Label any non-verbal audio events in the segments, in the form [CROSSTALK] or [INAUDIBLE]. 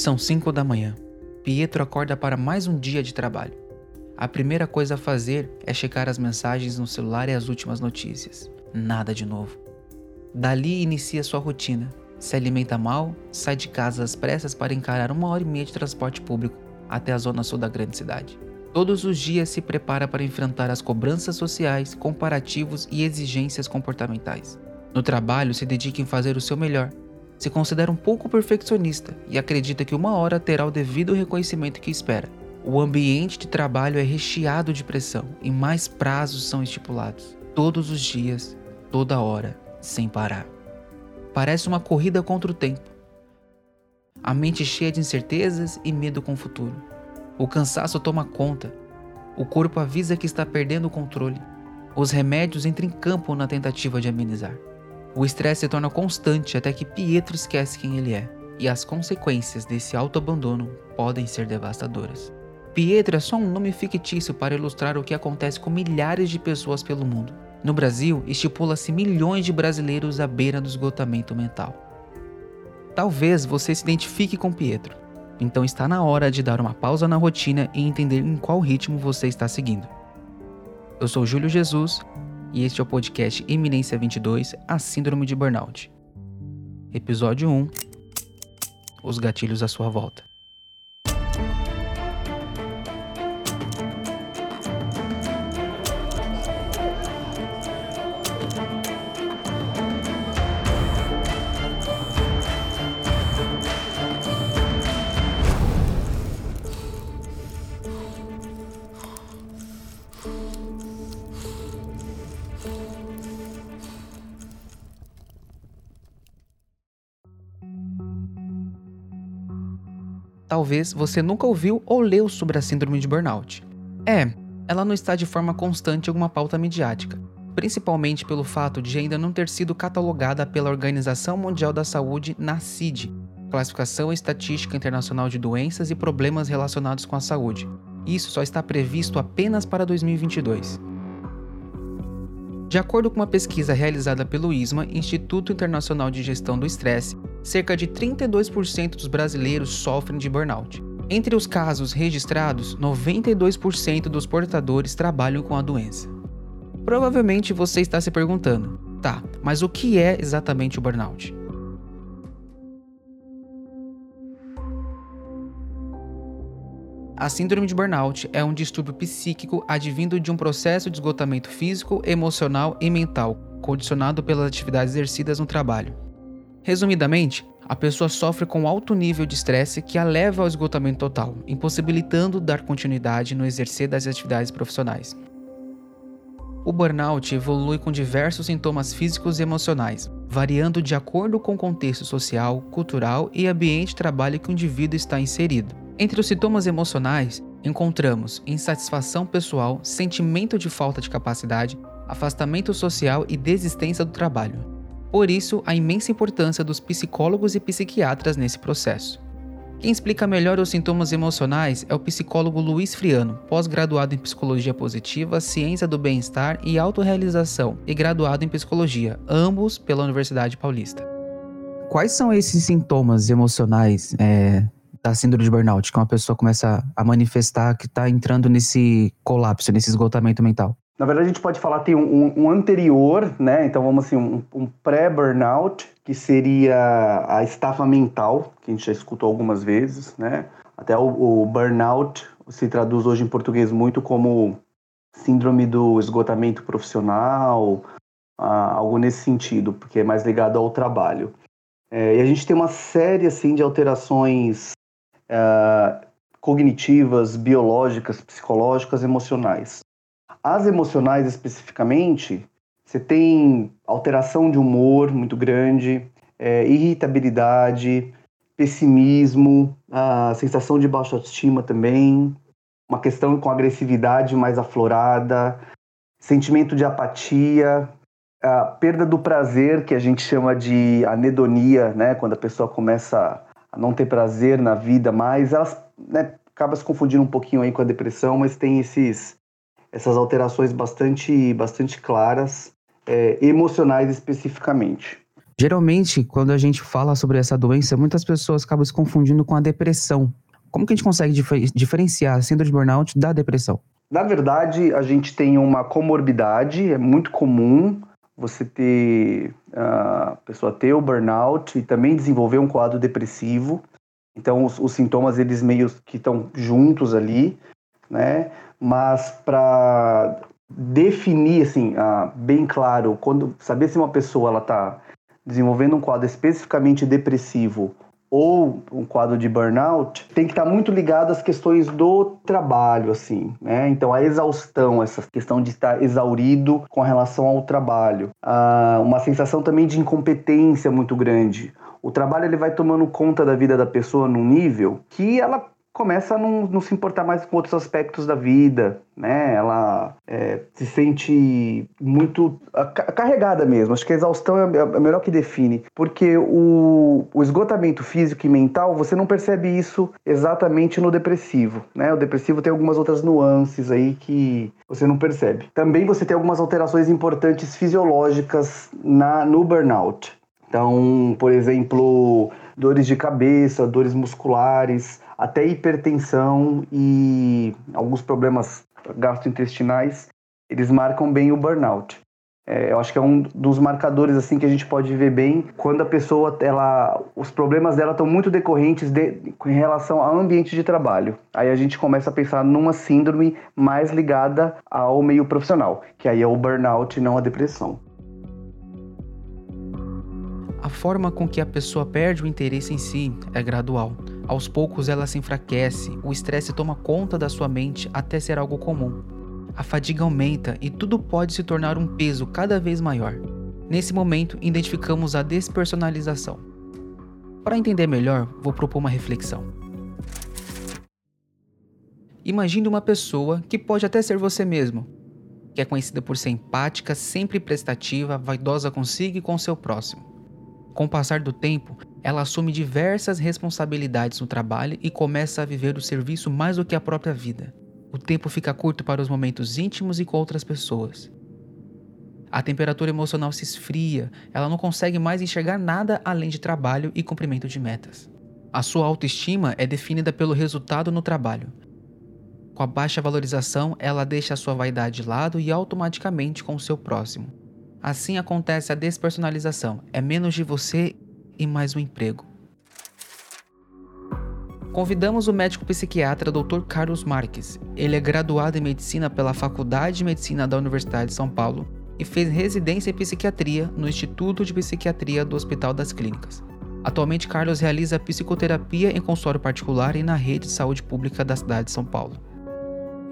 São cinco da manhã. Pietro acorda para mais um dia de trabalho. A primeira coisa a fazer é checar as mensagens no celular e as últimas notícias. Nada de novo. Dali inicia sua rotina. Se alimenta mal, sai de casa às pressas para encarar uma hora e meia de transporte público até a zona sul da grande cidade. Todos os dias se prepara para enfrentar as cobranças sociais, comparativos e exigências comportamentais. No trabalho, se dedica em fazer o seu melhor. Se considera um pouco perfeccionista e acredita que uma hora terá o devido reconhecimento que espera. O ambiente de trabalho é recheado de pressão e mais prazos são estipulados. Todos os dias, toda hora, sem parar. Parece uma corrida contra o tempo. A mente cheia de incertezas e medo com o futuro. O cansaço toma conta. O corpo avisa que está perdendo o controle. Os remédios entram em campo na tentativa de amenizar. O estresse se torna constante até que Pietro esquece quem ele é, e as consequências desse autoabandono podem ser devastadoras. Pietro é só um nome fictício para ilustrar o que acontece com milhares de pessoas pelo mundo. No Brasil, estipula-se milhões de brasileiros à beira do esgotamento mental. Talvez você se identifique com Pietro. Então está na hora de dar uma pausa na rotina e entender em qual ritmo você está seguindo. Eu sou Júlio Jesus e este é o podcast Eminência 22, a Síndrome de Burnout. Episódio 1 Os gatilhos à sua volta. Talvez você nunca ouviu ou leu sobre a síndrome de burnout. É, ela não está de forma constante em alguma pauta midiática, principalmente pelo fato de ainda não ter sido catalogada pela Organização Mundial da Saúde na CID, Classificação Estatística Internacional de Doenças e Problemas Relacionados com a Saúde. Isso só está previsto apenas para 2022. De acordo com uma pesquisa realizada pelo ISMA, Instituto Internacional de Gestão do Estresse, cerca de 32% dos brasileiros sofrem de burnout. Entre os casos registrados, 92% dos portadores trabalham com a doença. Provavelmente você está se perguntando: tá, mas o que é exatamente o burnout? A síndrome de burnout é um distúrbio psíquico advindo de um processo de esgotamento físico, emocional e mental, condicionado pelas atividades exercidas no trabalho. Resumidamente, a pessoa sofre com alto nível de estresse que a leva ao esgotamento total, impossibilitando dar continuidade no exercer das atividades profissionais. O burnout evolui com diversos sintomas físicos e emocionais, variando de acordo com o contexto social, cultural e ambiente de trabalho que o indivíduo está inserido. Entre os sintomas emocionais, encontramos insatisfação pessoal, sentimento de falta de capacidade, afastamento social e desistência do trabalho. Por isso, a imensa importância dos psicólogos e psiquiatras nesse processo. Quem explica melhor os sintomas emocionais é o psicólogo Luiz Friano, pós-graduado em Psicologia Positiva, Ciência do Bem-Estar e Autorealização, e graduado em Psicologia, ambos pela Universidade Paulista. Quais são esses sintomas emocionais é, da síndrome de burnout, que uma pessoa começa a manifestar que está entrando nesse colapso, nesse esgotamento mental? Na verdade, a gente pode falar tem um, um anterior, né? Então vamos assim, um, um pré-burnout, que seria a estafa mental, que a gente já escutou algumas vezes, né? Até o, o burnout se traduz hoje em português muito como síndrome do esgotamento profissional, ah, algo nesse sentido, porque é mais ligado ao trabalho. É, e a gente tem uma série assim de alterações uh, cognitivas, biológicas, psicológicas, emocionais. As emocionais especificamente, você tem alteração de humor muito grande, é, irritabilidade, pessimismo, a sensação de baixa autoestima também, uma questão com agressividade mais aflorada, sentimento de apatia, a perda do prazer, que a gente chama de anedonia, né? Quando a pessoa começa a não ter prazer na vida mais, elas né, acaba se confundindo um pouquinho aí com a depressão, mas tem esses, essas alterações bastante, bastante claras, é, emocionais especificamente. Geralmente, quando a gente fala sobre essa doença, muitas pessoas acabam se confundindo com a depressão. Como que a gente consegue dif diferenciar a síndrome de burnout da depressão? Na verdade, a gente tem uma comorbidade, é muito comum você ter a pessoa ter o burnout e também desenvolver um quadro depressivo. Então, os, os sintomas eles meio que estão juntos ali, né? Mas para definir assim, ah, bem claro, quando saber se uma pessoa ela está desenvolvendo um quadro especificamente depressivo ou um quadro de burnout, tem que estar tá muito ligado às questões do trabalho, assim, né? Então, a exaustão, essa questão de estar exaurido com relação ao trabalho. Ah, uma sensação também de incompetência muito grande. O trabalho ele vai tomando conta da vida da pessoa num nível que ela começa a não, não, se importar mais com outros aspectos da vida, né? Ela é, se sente muito carregada mesmo. Acho que a exaustão é, é a melhor que define, porque o, o, esgotamento físico e mental você não percebe isso exatamente no depressivo, né? O depressivo tem algumas outras nuances aí que você não percebe. Também você tem algumas alterações importantes fisiológicas na no burnout. Então, por exemplo, dores de cabeça, dores musculares, até hipertensão e alguns problemas gastrointestinais, eles marcam bem o burnout. É, eu acho que é um dos marcadores assim que a gente pode ver bem quando a pessoa, ela, os problemas dela estão muito decorrentes de, em relação ao ambiente de trabalho. Aí a gente começa a pensar numa síndrome mais ligada ao meio profissional, que aí é o burnout, não a depressão. A forma com que a pessoa perde o interesse em si é gradual. Aos poucos ela se enfraquece, o estresse toma conta da sua mente até ser algo comum. A fadiga aumenta e tudo pode se tornar um peso cada vez maior. Nesse momento, identificamos a despersonalização. Para entender melhor, vou propor uma reflexão. Imagine uma pessoa que pode até ser você mesmo, que é conhecida por ser empática, sempre prestativa, vaidosa consigo e com seu próximo. Com o passar do tempo, ela assume diversas responsabilidades no trabalho e começa a viver o serviço mais do que a própria vida. O tempo fica curto para os momentos íntimos e com outras pessoas. A temperatura emocional se esfria, ela não consegue mais enxergar nada além de trabalho e cumprimento de metas. A sua autoestima é definida pelo resultado no trabalho. Com a baixa valorização, ela deixa a sua vaidade de lado e automaticamente com o seu próximo. Assim acontece a despersonalização, é menos de você e mais um emprego. Convidamos o médico psiquiatra Dr. Carlos Marques. Ele é graduado em medicina pela Faculdade de Medicina da Universidade de São Paulo e fez residência em psiquiatria no Instituto de Psiquiatria do Hospital das Clínicas. Atualmente, Carlos realiza psicoterapia em consultório particular e na rede de saúde pública da cidade de São Paulo.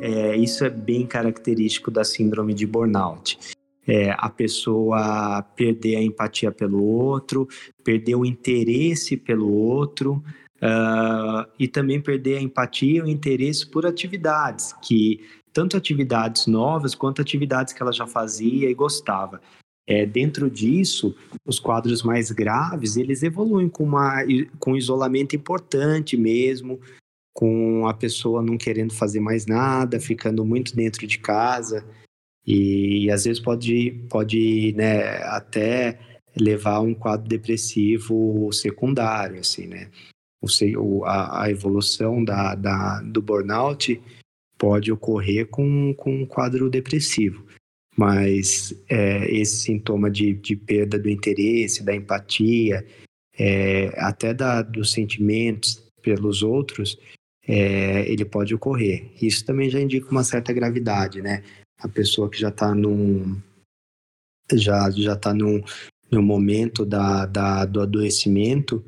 É, isso é bem característico da síndrome de burnout é, a pessoa perder a empatia pelo outro, perder o interesse pelo outro uh, e também perder a empatia e o interesse por atividades que tanto atividades novas quanto atividades que ela já fazia e gostava. É, dentro disso, os quadros mais graves eles evoluem com, uma, com um isolamento importante mesmo, com a pessoa não querendo fazer mais nada, ficando muito dentro de casa. E, e às vezes pode, pode né, até levar um quadro depressivo secundário, assim, né? O, a, a evolução da, da, do burnout pode ocorrer com, com um quadro depressivo. Mas é, esse sintoma de, de perda do interesse, da empatia, é, até da, dos sentimentos pelos outros, é, ele pode ocorrer. Isso também já indica uma certa gravidade, né? A pessoa que já está num já já está num, num momento da, da, do adoecimento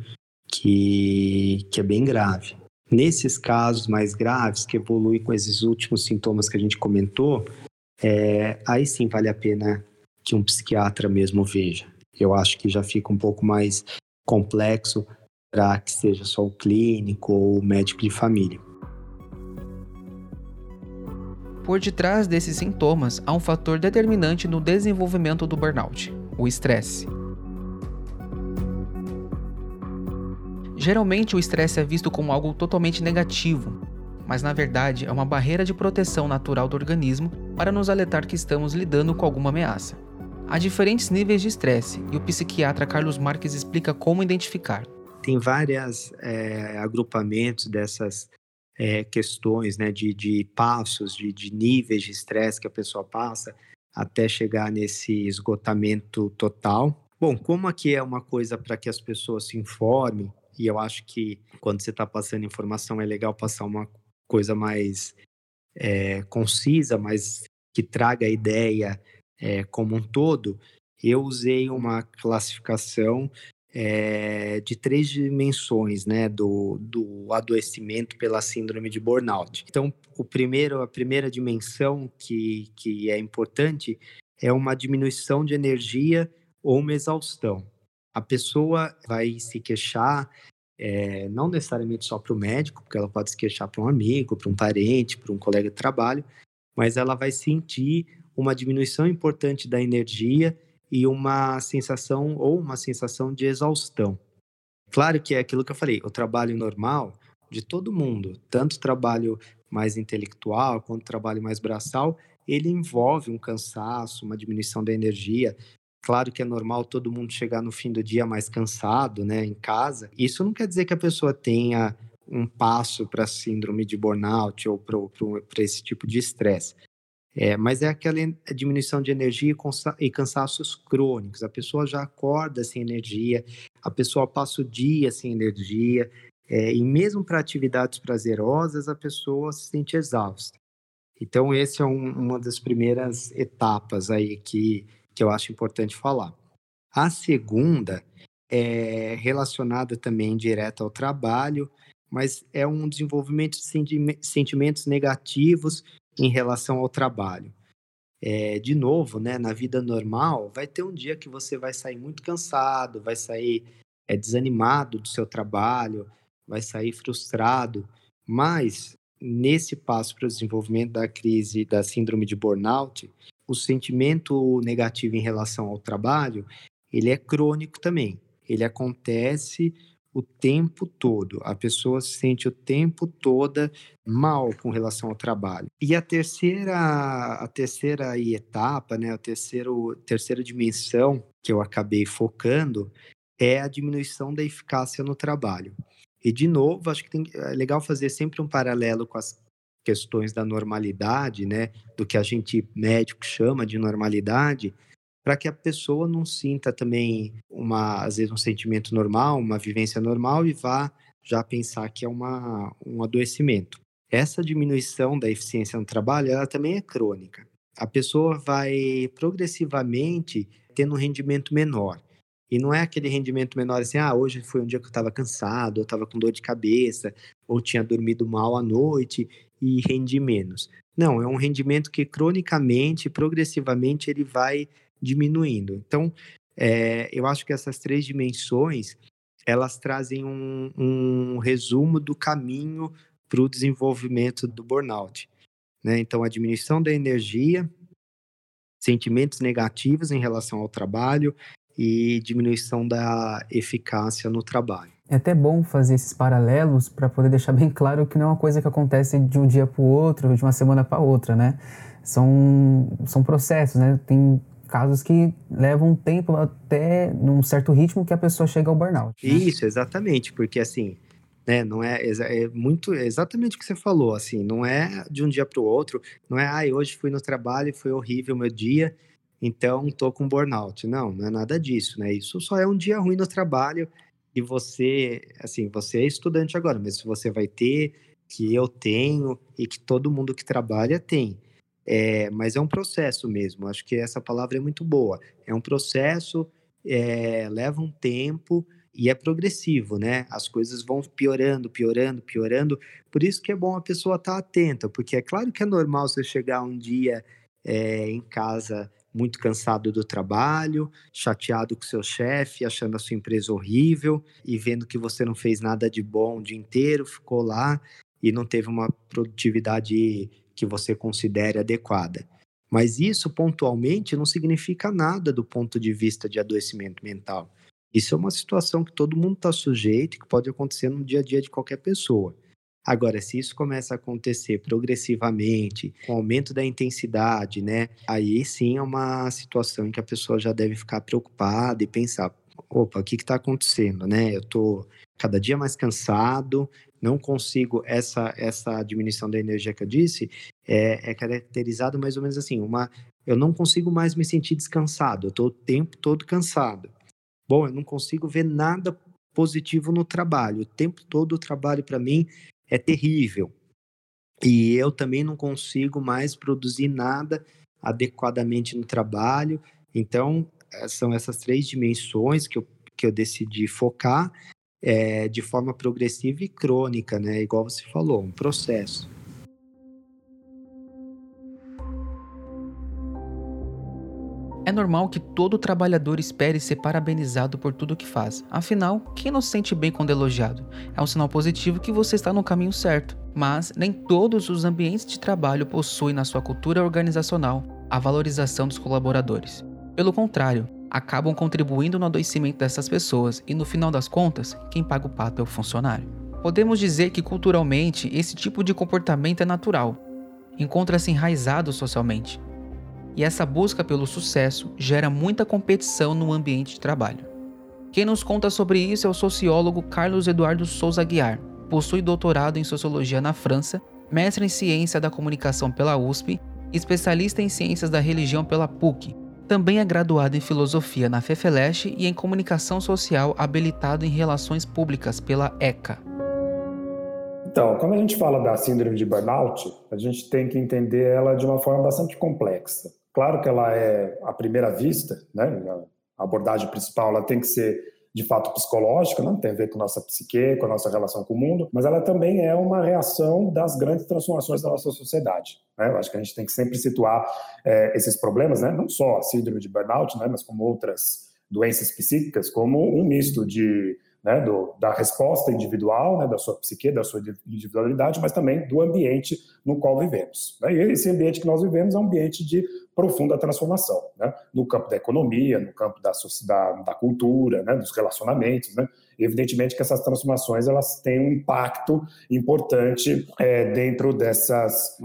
que, que é bem grave. Nesses casos mais graves, que evoluem com esses últimos sintomas que a gente comentou, é, aí sim vale a pena que um psiquiatra mesmo veja. Eu acho que já fica um pouco mais complexo para que seja só o clínico ou o médico de família. Por detrás desses sintomas há um fator determinante no desenvolvimento do burnout: o estresse. Geralmente, o estresse é visto como algo totalmente negativo, mas na verdade é uma barreira de proteção natural do organismo para nos alertar que estamos lidando com alguma ameaça. Há diferentes níveis de estresse e o psiquiatra Carlos Marques explica como identificar. Tem vários é, agrupamentos dessas é, questões, né, de, de passos, de, de níveis de estresse que a pessoa passa até chegar nesse esgotamento total. Bom, como aqui é uma coisa para que as pessoas se informem, e eu acho que quando você está passando informação é legal passar uma coisa mais é, concisa, mas que traga a ideia é, como um todo, eu usei uma classificação é, de três dimensões né, do, do adoecimento pela síndrome de burnout. Então, o primeiro, a primeira dimensão que, que é importante é uma diminuição de energia ou uma exaustão. A pessoa vai se queixar, é, não necessariamente só para o médico, porque ela pode se queixar para um amigo, para um parente, para um colega de trabalho, mas ela vai sentir uma diminuição importante da energia e uma sensação ou uma sensação de exaustão. Claro que é aquilo que eu falei, o trabalho normal de todo mundo, tanto trabalho mais intelectual quanto trabalho mais braçal, ele envolve um cansaço, uma diminuição da energia. Claro que é normal todo mundo chegar no fim do dia mais cansado, né, em casa. Isso não quer dizer que a pessoa tenha um passo para síndrome de burnout ou para esse tipo de estresse. É, mas é aquela diminuição de energia e cansaços crônicos. A pessoa já acorda sem energia, a pessoa passa o dia sem energia, é, e mesmo para atividades prazerosas, a pessoa se sente exausta. Então, essa é um, uma das primeiras etapas aí que, que eu acho importante falar. A segunda é relacionada também direto ao trabalho, mas é um desenvolvimento de sentimentos negativos em relação ao trabalho. É, de novo, né, na vida normal, vai ter um dia que você vai sair muito cansado, vai sair é, desanimado do seu trabalho, vai sair frustrado, mas nesse passo para o desenvolvimento da crise da síndrome de burnout, o sentimento negativo em relação ao trabalho, ele é crônico também. Ele acontece o tempo todo. A pessoa se sente o tempo todo mal com relação ao trabalho. E a terceira, a terceira etapa, né, a terceiro, terceira dimensão que eu acabei focando é a diminuição da eficácia no trabalho. E de novo, acho que tem, é legal fazer sempre um paralelo com as questões da normalidade, né, do que a gente médico chama de normalidade, para que a pessoa não sinta também uma às vezes um sentimento normal, uma vivência normal e vá já pensar que é uma, um adoecimento. Essa diminuição da eficiência no trabalho, ela também é crônica. A pessoa vai progressivamente tendo um rendimento menor. E não é aquele rendimento menor assim, ah, hoje foi um dia que eu estava cansado, eu estava com dor de cabeça, ou tinha dormido mal à noite e rendi menos. Não, é um rendimento que cronicamente, progressivamente, ele vai diminuindo. Então, é, eu acho que essas três dimensões elas trazem um, um resumo do caminho para o desenvolvimento do burnout. Né? Então, a diminuição da energia, sentimentos negativos em relação ao trabalho e diminuição da eficácia no trabalho. É até bom fazer esses paralelos para poder deixar bem claro que não é uma coisa que acontece de um dia para o outro, de uma semana para outra, né? São, são processos, né? Tem casos que levam tempo até num certo ritmo que a pessoa chega ao burnout. Né? Isso, exatamente, porque assim, né, não é, é muito é exatamente o que você falou, assim, não é de um dia para o outro, não é, ah, hoje fui no trabalho e foi horrível o meu dia, então tô com burnout. Não, não é nada disso, né? Isso só é um dia ruim no trabalho e você, assim, você é estudante agora, mas você vai ter, que eu tenho e que todo mundo que trabalha tem. É, mas é um processo mesmo, acho que essa palavra é muito boa. É um processo, é, leva um tempo e é progressivo, né? As coisas vão piorando, piorando, piorando. Por isso que é bom a pessoa estar tá atenta, porque é claro que é normal você chegar um dia é, em casa muito cansado do trabalho, chateado com seu chefe, achando a sua empresa horrível e vendo que você não fez nada de bom o dia inteiro, ficou lá e não teve uma produtividade que você considere adequada. Mas isso pontualmente não significa nada do ponto de vista de adoecimento mental. Isso é uma situação que todo mundo está sujeito e que pode acontecer no dia a dia de qualquer pessoa. Agora, se isso começa a acontecer progressivamente, com aumento da intensidade, né? Aí sim é uma situação em que a pessoa já deve ficar preocupada e pensar: opa, o que está acontecendo, né? Eu estou cada dia mais cansado, não consigo essa essa diminuição da energia que eu disse é, é caracterizado mais ou menos assim, uma eu não consigo mais me sentir descansado, eu estou o tempo todo cansado. Bom, eu não consigo ver nada positivo no trabalho. O tempo todo o trabalho para mim é terrível. E eu também não consigo mais produzir nada adequadamente no trabalho. Então, eh, são essas três dimensões que eu, que eu decidi focar é, de forma progressiva e crônica, né? Igual você falou, um processo. É normal que todo trabalhador espere ser parabenizado por tudo que faz. Afinal, quem não se sente bem quando elogiado? É um sinal positivo que você está no caminho certo. Mas nem todos os ambientes de trabalho possuem na sua cultura organizacional a valorização dos colaboradores. Pelo contrário, acabam contribuindo no adoecimento dessas pessoas e no final das contas, quem paga o pato é o funcionário. Podemos dizer que culturalmente esse tipo de comportamento é natural, encontra-se enraizado socialmente, e essa busca pelo sucesso gera muita competição no ambiente de trabalho. Quem nos conta sobre isso é o sociólogo Carlos Eduardo Souza Guiar. Possui doutorado em sociologia na França, mestre em ciência da comunicação pela USP, especialista em ciências da religião pela PUC. Também é graduado em filosofia na FEFELESH e em comunicação social habilitado em relações públicas pela ECA. Então, quando a gente fala da síndrome de burnout, a gente tem que entender ela de uma forma bastante complexa. Claro que ela é à primeira vista, né? A abordagem principal ela tem que ser de fato psicológica, não tem a ver com nossa psique, com a nossa relação com o mundo, mas ela também é uma reação das grandes transformações da nossa sociedade. Né? Eu acho que a gente tem que sempre situar é, esses problemas, né? não só a síndrome de burnout, né? mas como outras doenças psíquicas, como um misto de né, do, da resposta individual, né, da sua psique, da sua individualidade, mas também do ambiente no qual vivemos. Né? E esse ambiente que nós vivemos é um ambiente de profunda transformação, né? no campo da economia, no campo da, da, da cultura, né? dos relacionamentos. Né? Evidentemente que essas transformações elas têm um impacto importante é, dentro dessas,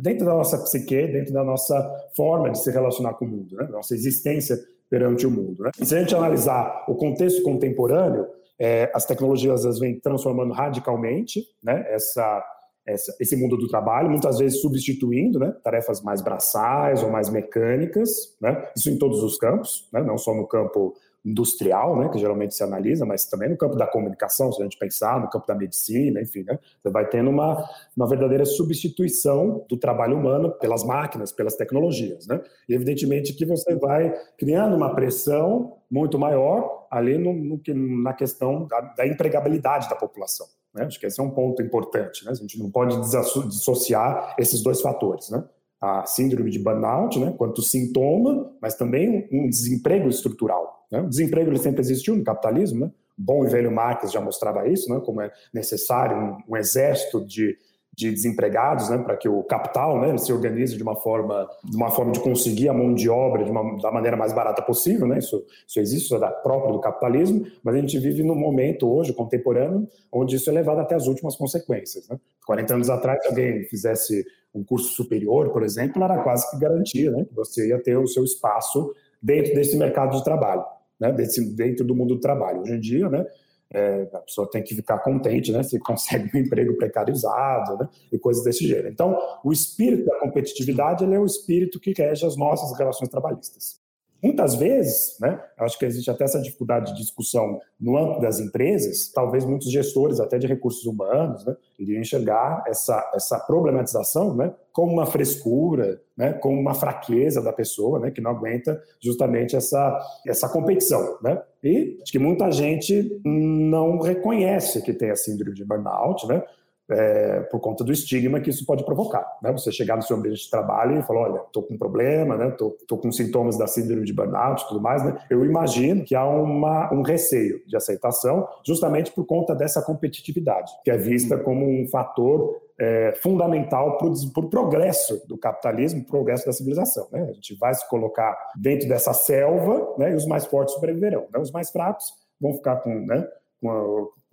dentro da nossa psique, dentro da nossa forma de se relacionar com o mundo, nossa existência perante o mundo. E se a gente analisar o contexto contemporâneo, é, as tecnologias elas vêm transformando radicalmente né, essa, essa, esse mundo do trabalho, muitas vezes substituindo né, tarefas mais braçais ou mais mecânicas, né, isso em todos os campos, né, não só no campo industrial, né, que geralmente se analisa, mas também no campo da comunicação, se a gente pensar, no campo da medicina, enfim, né, você vai tendo uma, uma verdadeira substituição do trabalho humano pelas máquinas, pelas tecnologias, né, e evidentemente que você vai criando uma pressão muito maior ali no, no na questão da, da empregabilidade da população. Né? Acho que esse é um ponto importante. Né? A gente não pode dissociar esses dois fatores. Né? A síndrome de burnout, né? quanto sintoma, mas também um desemprego estrutural. Né? O desemprego ele sempre existiu no capitalismo, né? Bom e velho Marx já mostrava isso, né? como é necessário um, um exército de, de desempregados, né, para que o capital, né, se organize de uma forma, de uma forma de conseguir a mão de obra de uma, da maneira mais barata possível, né? Isso, isso existe, isso é da própria do capitalismo, mas a gente vive num momento hoje contemporâneo onde isso é levado até as últimas consequências, né? 40 anos atrás, se alguém fizesse um curso superior, por exemplo, era quase que garantia, né, que você ia ter o seu espaço dentro desse mercado de trabalho né, desse, dentro do mundo do trabalho. Hoje em dia, né, é, a pessoa tem que ficar contente, né, se [LAUGHS] consegue um emprego precarizado, né, e coisas desse gênero. Então, o espírito da competitividade é o espírito que rege as nossas relações trabalhistas. Muitas vezes, né, acho que existe até essa dificuldade de discussão no âmbito das empresas, talvez muitos gestores, até de recursos humanos, né, iriam enxergar essa, essa problematização né, como uma frescura, né, como uma fraqueza da pessoa, né, que não aguenta justamente essa, essa competição. Né? E acho que muita gente não reconhece que tem a síndrome de burnout, né, é, por conta do estigma que isso pode provocar. Né? Você chegar no seu ambiente de trabalho e falar, olha, estou com um problema, né? Tô, tô, com sintomas da síndrome de burnout e tudo mais, né? Eu imagino que há uma, um receio de aceitação justamente por conta dessa competitividade, que é vista como um fator é, fundamental para o progresso do capitalismo, progresso da civilização. Né? A gente vai se colocar dentro dessa selva né? e os mais fortes sobreviverão. Né? Os mais fracos vão ficar com, né?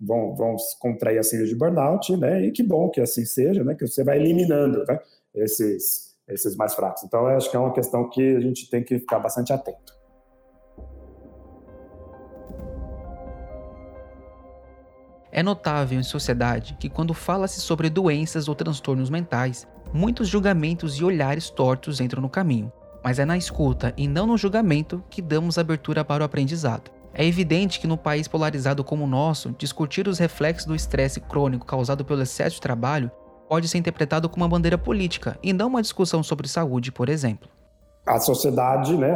Vão, vão contrair a síndrome de burnout, né? E que bom que assim seja, né? Que você vai eliminando né? esses, esses mais fracos. Então, acho que é uma questão que a gente tem que ficar bastante atento. É notável em sociedade que, quando fala-se sobre doenças ou transtornos mentais, muitos julgamentos e olhares tortos entram no caminho, mas é na escuta e não no julgamento que damos abertura para o aprendizado. É evidente que no país polarizado como o nosso, discutir os reflexos do estresse crônico causado pelo excesso de trabalho pode ser interpretado como uma bandeira política e não uma discussão sobre saúde, por exemplo. A sociedade, né,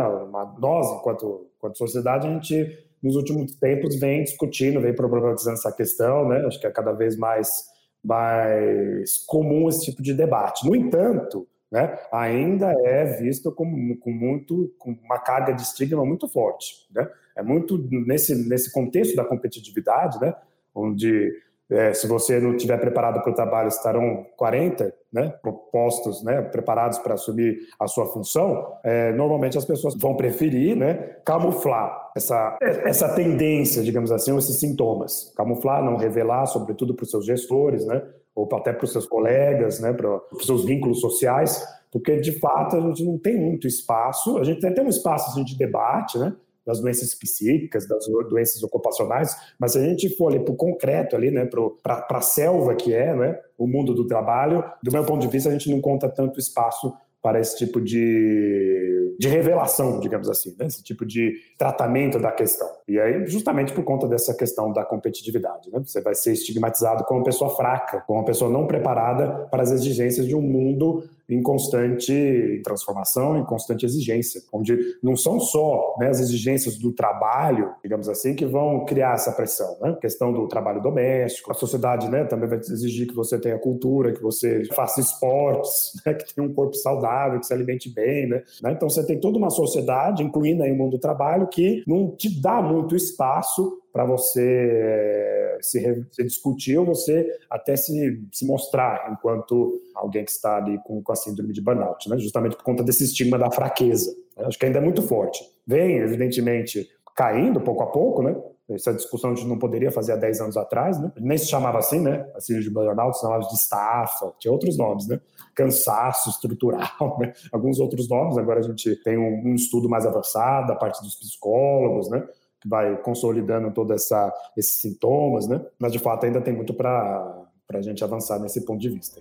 nós, enquanto, enquanto sociedade, a gente nos últimos tempos vem discutindo, vem problematizando essa questão, né? Acho que é cada vez mais, mais comum esse tipo de debate. No entanto, né, ainda é visto como, com muito com uma carga de estigma muito forte, né? É muito nesse nesse contexto da competitividade, né, onde é, se você não estiver preparado para o trabalho, estarão 40 né, postos né, preparados para assumir a sua função. É, normalmente as pessoas vão preferir né, camuflar essa, essa tendência, digamos assim, ou esses sintomas. Camuflar, não revelar, sobretudo para os seus gestores, né, ou até para os seus colegas, né, para os seus vínculos sociais, porque de fato a gente não tem muito espaço. A gente tem até um espaço assim, de debate, né? Das doenças psíquicas, das doenças ocupacionais, mas se a gente for ali para o concreto, ali, né, para a selva que é né, o mundo do trabalho, do meu ponto de vista, a gente não conta tanto espaço para esse tipo de, de revelação, digamos assim, né? esse tipo de tratamento da questão. E aí, justamente por conta dessa questão da competitividade, né? você vai ser estigmatizado como uma pessoa fraca, como uma pessoa não preparada para as exigências de um mundo em constante transformação, em constante exigência, onde não são só né, as exigências do trabalho, digamos assim, que vão criar essa pressão. Né? Questão do trabalho doméstico, a sociedade né, também vai exigir que você tenha cultura, que você faça esportes, [LAUGHS] né, que tenha um corpo saudável, que se alimente bem. Né? né? Então você tem toda uma sociedade, incluindo aí o mundo do trabalho, que não te dá muito espaço para você se, se, discutir ou você até se, se mostrar enquanto alguém que está ali com, com a síndrome de burnout, né? justamente por conta desse estigma da fraqueza. Né? Acho que ainda é muito forte. Vem, evidentemente, caindo pouco a pouco, né? Essa discussão a gente não poderia fazer há 10 anos atrás, né? Nem se chamava assim, né? A síndrome de burnout se chamava de estafa, tinha outros nomes, né? Cansaço estrutural, [LAUGHS] né? Alguns outros nomes. Agora a gente tem um, um estudo mais avançado, a parte dos psicólogos, né? Vai consolidando todos esses sintomas, né? Mas de fato ainda tem muito para a gente avançar nesse ponto de vista.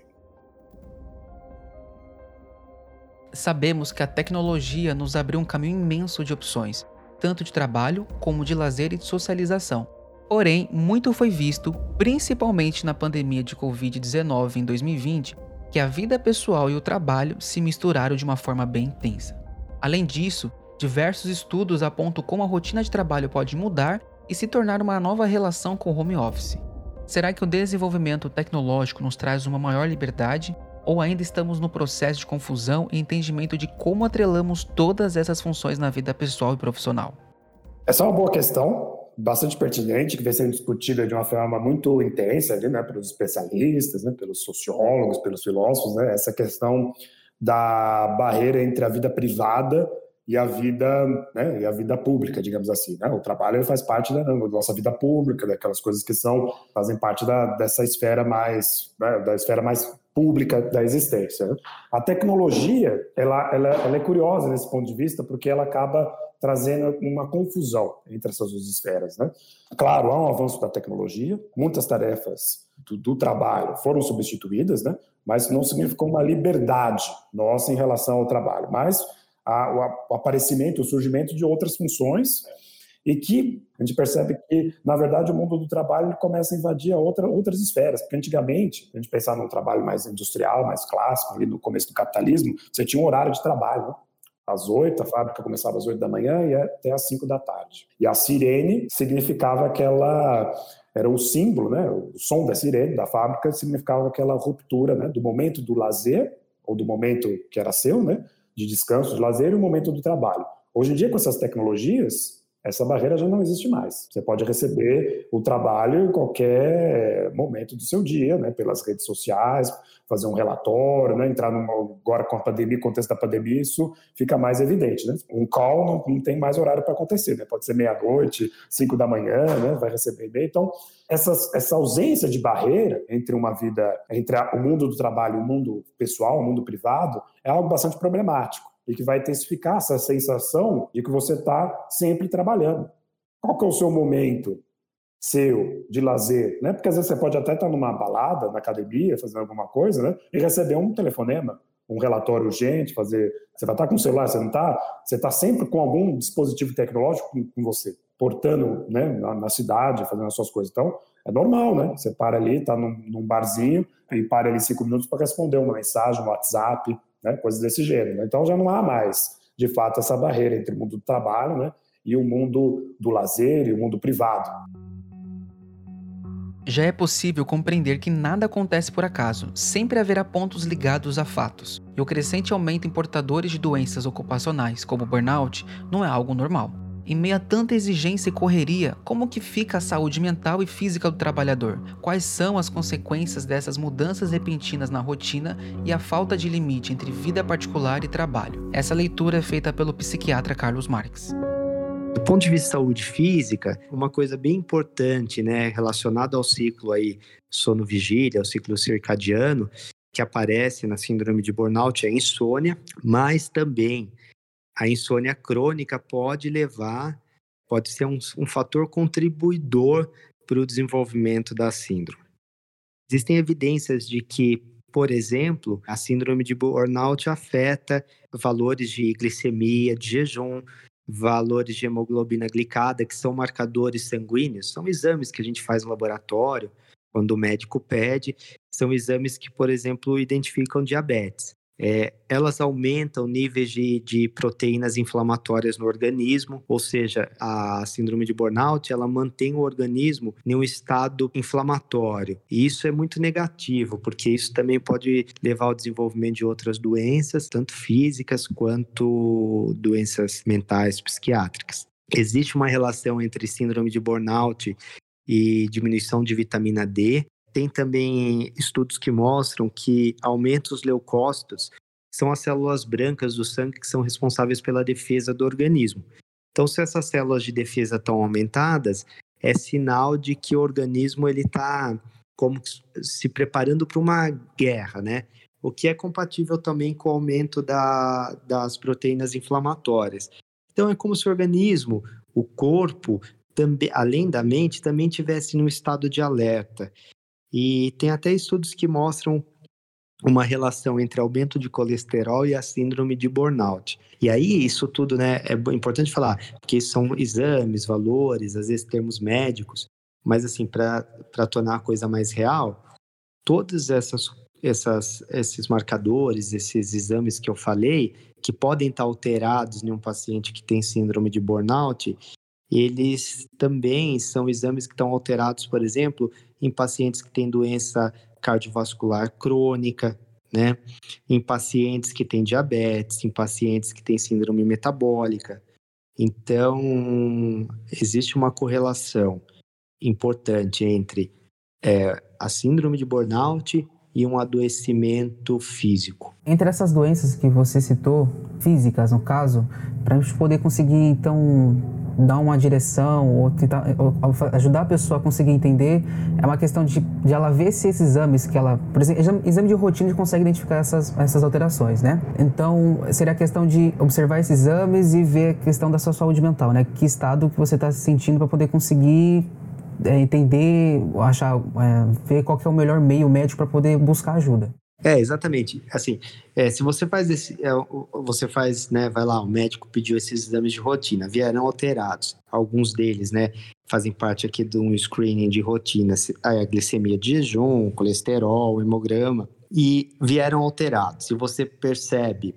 Sabemos que a tecnologia nos abriu um caminho imenso de opções, tanto de trabalho como de lazer e de socialização. Porém, muito foi visto, principalmente na pandemia de Covid-19 em 2020, que a vida pessoal e o trabalho se misturaram de uma forma bem intensa. Além disso, Diversos estudos apontam como a rotina de trabalho pode mudar e se tornar uma nova relação com o home office. Será que o desenvolvimento tecnológico nos traz uma maior liberdade? Ou ainda estamos no processo de confusão e entendimento de como atrelamos todas essas funções na vida pessoal e profissional? Essa é uma boa questão, bastante pertinente, que vem sendo discutida de uma forma muito intensa ali, né, pelos especialistas, né, pelos sociólogos, pelos filósofos, né, essa questão da barreira entre a vida privada e a vida, né, e a vida pública, digamos assim, né? O trabalho faz parte da, nossa vida pública, daquelas coisas que são fazem parte da, dessa esfera mais, né, da esfera mais pública da existência. Né? A tecnologia, ela, ela, ela é curiosa nesse ponto de vista, porque ela acaba trazendo uma confusão entre essas duas esferas, né? Claro, há um avanço da tecnologia, muitas tarefas do, do trabalho foram substituídas, né? Mas não significou uma liberdade nossa em relação ao trabalho, mas a, o aparecimento, o surgimento de outras funções e que a gente percebe que, na verdade, o mundo do trabalho começa a invadir outra, outras esferas, porque antigamente, a gente pensava num trabalho mais industrial, mais clássico, ali no começo do capitalismo, você tinha um horário de trabalho, às oito, a fábrica começava às oito da manhã e até às cinco da tarde. E a sirene significava aquela era o símbolo, né? O som da sirene da fábrica significava aquela ruptura, né? Do momento do lazer ou do momento que era seu, né? De descanso, de lazer e o momento do trabalho. Hoje em dia, com essas tecnologias, essa barreira já não existe mais. Você pode receber o trabalho em qualquer momento do seu dia, né, pelas redes sociais, fazer um relatório, né, entrar numa, agora com a pandemia, contexto da pandemia, isso fica mais evidente. Né? Um call não, não tem mais horário para acontecer, né? pode ser meia-noite, cinco da manhã, né, vai receber e-mail. Então, essas, essa ausência de barreira entre uma vida, entre a, o mundo do trabalho e o mundo pessoal, o mundo privado, é algo bastante problemático e que vai intensificar essa sensação de que você está sempre trabalhando. Qual que é o seu momento seu de lazer, né? Porque às vezes você pode até estar numa balada, na academia, fazendo alguma coisa, né? E receber um telefonema, um relatório urgente, fazer. Você vai estar com o celular, você não está? Você está sempre com algum dispositivo tecnológico com, com você, portando, né? Na, na, cidade, fazendo as suas coisas. Então, é normal, né? Você para ali, está num, num, barzinho e para ali cinco minutos para responder uma mensagem, um WhatsApp, né? Coisas desse gênero. Né? Então, já não há mais, de fato, essa barreira entre o mundo do trabalho, né? E o mundo do lazer e o mundo privado já é possível compreender que nada acontece por acaso, sempre haverá pontos ligados a fatos, e o crescente aumento em portadores de doenças ocupacionais, como burnout, não é algo normal. Em meio a tanta exigência e correria, como que fica a saúde mental e física do trabalhador? Quais são as consequências dessas mudanças repentinas na rotina e a falta de limite entre vida particular e trabalho? Essa leitura é feita pelo psiquiatra Carlos Marx. Do ponto de vista de saúde física, uma coisa bem importante, né, relacionada ao ciclo aí sono-vigília, ao ciclo circadiano, que aparece na síndrome de burnout é a insônia, mas também a insônia crônica pode levar, pode ser um, um fator contribuidor para o desenvolvimento da síndrome. Existem evidências de que, por exemplo, a síndrome de burnout afeta valores de glicemia, de jejum, valores de hemoglobina glicada, que são marcadores sanguíneos, são exames que a gente faz no laboratório, quando o médico pede, são exames que, por exemplo, identificam diabetes é, elas aumentam níveis de, de, proteínas inflamatórias no organismo, ou seja, a síndrome de burnout ela mantém o organismo em um estado inflamatório. E isso é muito negativo, porque isso também pode levar ao desenvolvimento de outras doenças, tanto físicas quanto doenças mentais psiquiátricas. Existe uma relação entre síndrome de burnout e diminuição de vitamina D, tem também estudos que mostram que aumentos leucócitos são as células brancas do sangue que são responsáveis pela defesa do organismo. Então, se essas células de defesa estão aumentadas, é sinal de que o organismo ele está como se preparando para uma guerra, né? O que é compatível também com o aumento da, das proteínas inflamatórias. Então, é como se o organismo, o corpo, também, além da mente, também tivesse num estado de alerta. E tem até estudos que mostram uma relação entre aumento de colesterol e a síndrome de burnout. E aí, isso tudo, né, é importante falar, porque são exames, valores, às vezes termos médicos, mas assim, para tornar a coisa mais real, todos essas, essas, esses marcadores, esses exames que eu falei, que podem estar alterados em um paciente que tem síndrome de burnout, eles também são exames que estão alterados, por exemplo, em pacientes que têm doença cardiovascular crônica, né? Em pacientes que têm diabetes, em pacientes que têm síndrome metabólica. Então, existe uma correlação importante entre é, a síndrome de burnout e um adoecimento físico. Entre essas doenças que você citou, físicas no caso, para a gente poder conseguir então dar uma direção ou tentar ou ajudar a pessoa a conseguir entender, é uma questão de, de ela ver se esses exames que ela, por exemplo, exame de rotina, consegue identificar essas, essas alterações, né? Então, seria a questão de observar esses exames e ver a questão da sua saúde mental, né? Que estado que você está se sentindo para poder conseguir é, entender, achar, é, ver qual é o melhor meio médico para poder buscar ajuda. É, exatamente. Assim, é, se você faz esse, é, você faz, né, vai lá, o médico pediu esses exames de rotina, vieram alterados. Alguns deles, né, fazem parte aqui de um screening de rotina, a glicemia de jejum, colesterol, hemograma, e vieram alterados. Se você percebe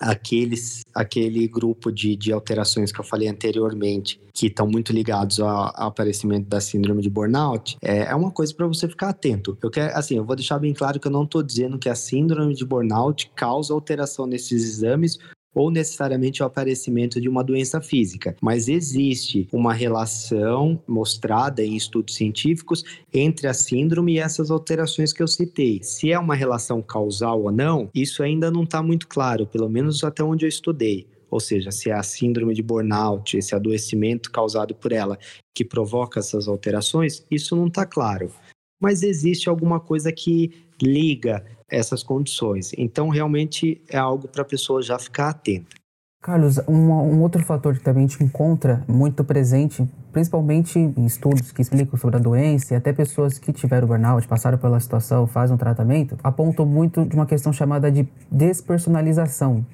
aqueles, aquele grupo de, de alterações que eu falei anteriormente, que estão muito ligados ao, ao, aparecimento da síndrome de burnout, é, é uma coisa para você ficar atento. Eu quero, assim, eu vou deixar bem claro que eu não estou dizendo que a síndrome de burnout causa alteração nesses exames ou necessariamente o aparecimento de uma doença física, mas existe uma relação mostrada em estudos científicos entre a síndrome e essas alterações que eu citei. Se é uma relação causal ou não, isso ainda não está muito claro, pelo menos até onde eu estudei. Ou seja, se é a síndrome de burnout, esse adoecimento causado por ela, que provoca essas alterações, isso não está claro. Mas existe alguma coisa que liga essas condições. Então, realmente é algo para a pessoa já ficar atenta. Carlos, um, um, outro fator que também te encontra muito presente, principalmente em estudos que explicam sobre a doença e até pessoas que tiveram burnout, passaram pela situação, fazem um tratamento, apontam muito de uma questão chamada de despersonalização,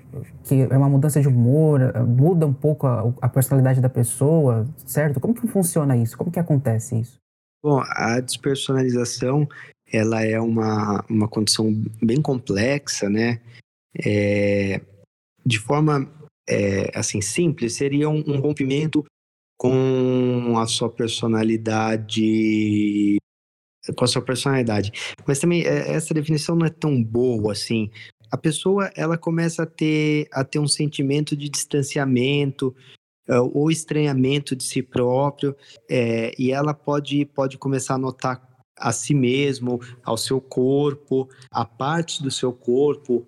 que é uma mudança de humor, muda um pouco a, a personalidade da pessoa, certo? Como que funciona isso? Como que acontece isso? Bom, a despersonalização, ela é uma, uma condição bem complexa, né? É, de forma é, assim simples seria um, um rompimento com a sua personalidade com a sua personalidade. Mas também é, essa definição não é tão boa assim. A pessoa ela começa a ter a ter um sentimento de distanciamento é, ou estranhamento de si próprio é, e ela pode pode começar a notar a si mesmo, ao seu corpo, a parte do seu corpo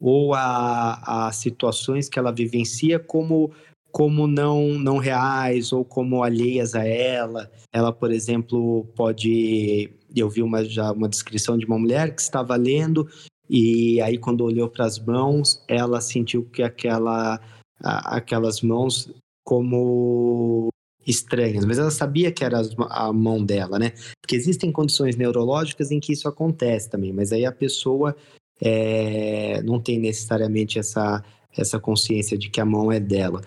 ou a, a situações que ela vivencia como como não não reais ou como alheias a ela. Ela, por exemplo, pode eu vi uma já uma descrição de uma mulher que estava lendo e aí quando olhou para as mãos, ela sentiu que aquela aquelas mãos como estranhas, mas ela sabia que era a mão dela, né? Porque existem condições neurológicas em que isso acontece também, mas aí a pessoa é, não tem necessariamente essa, essa consciência de que a mão é dela.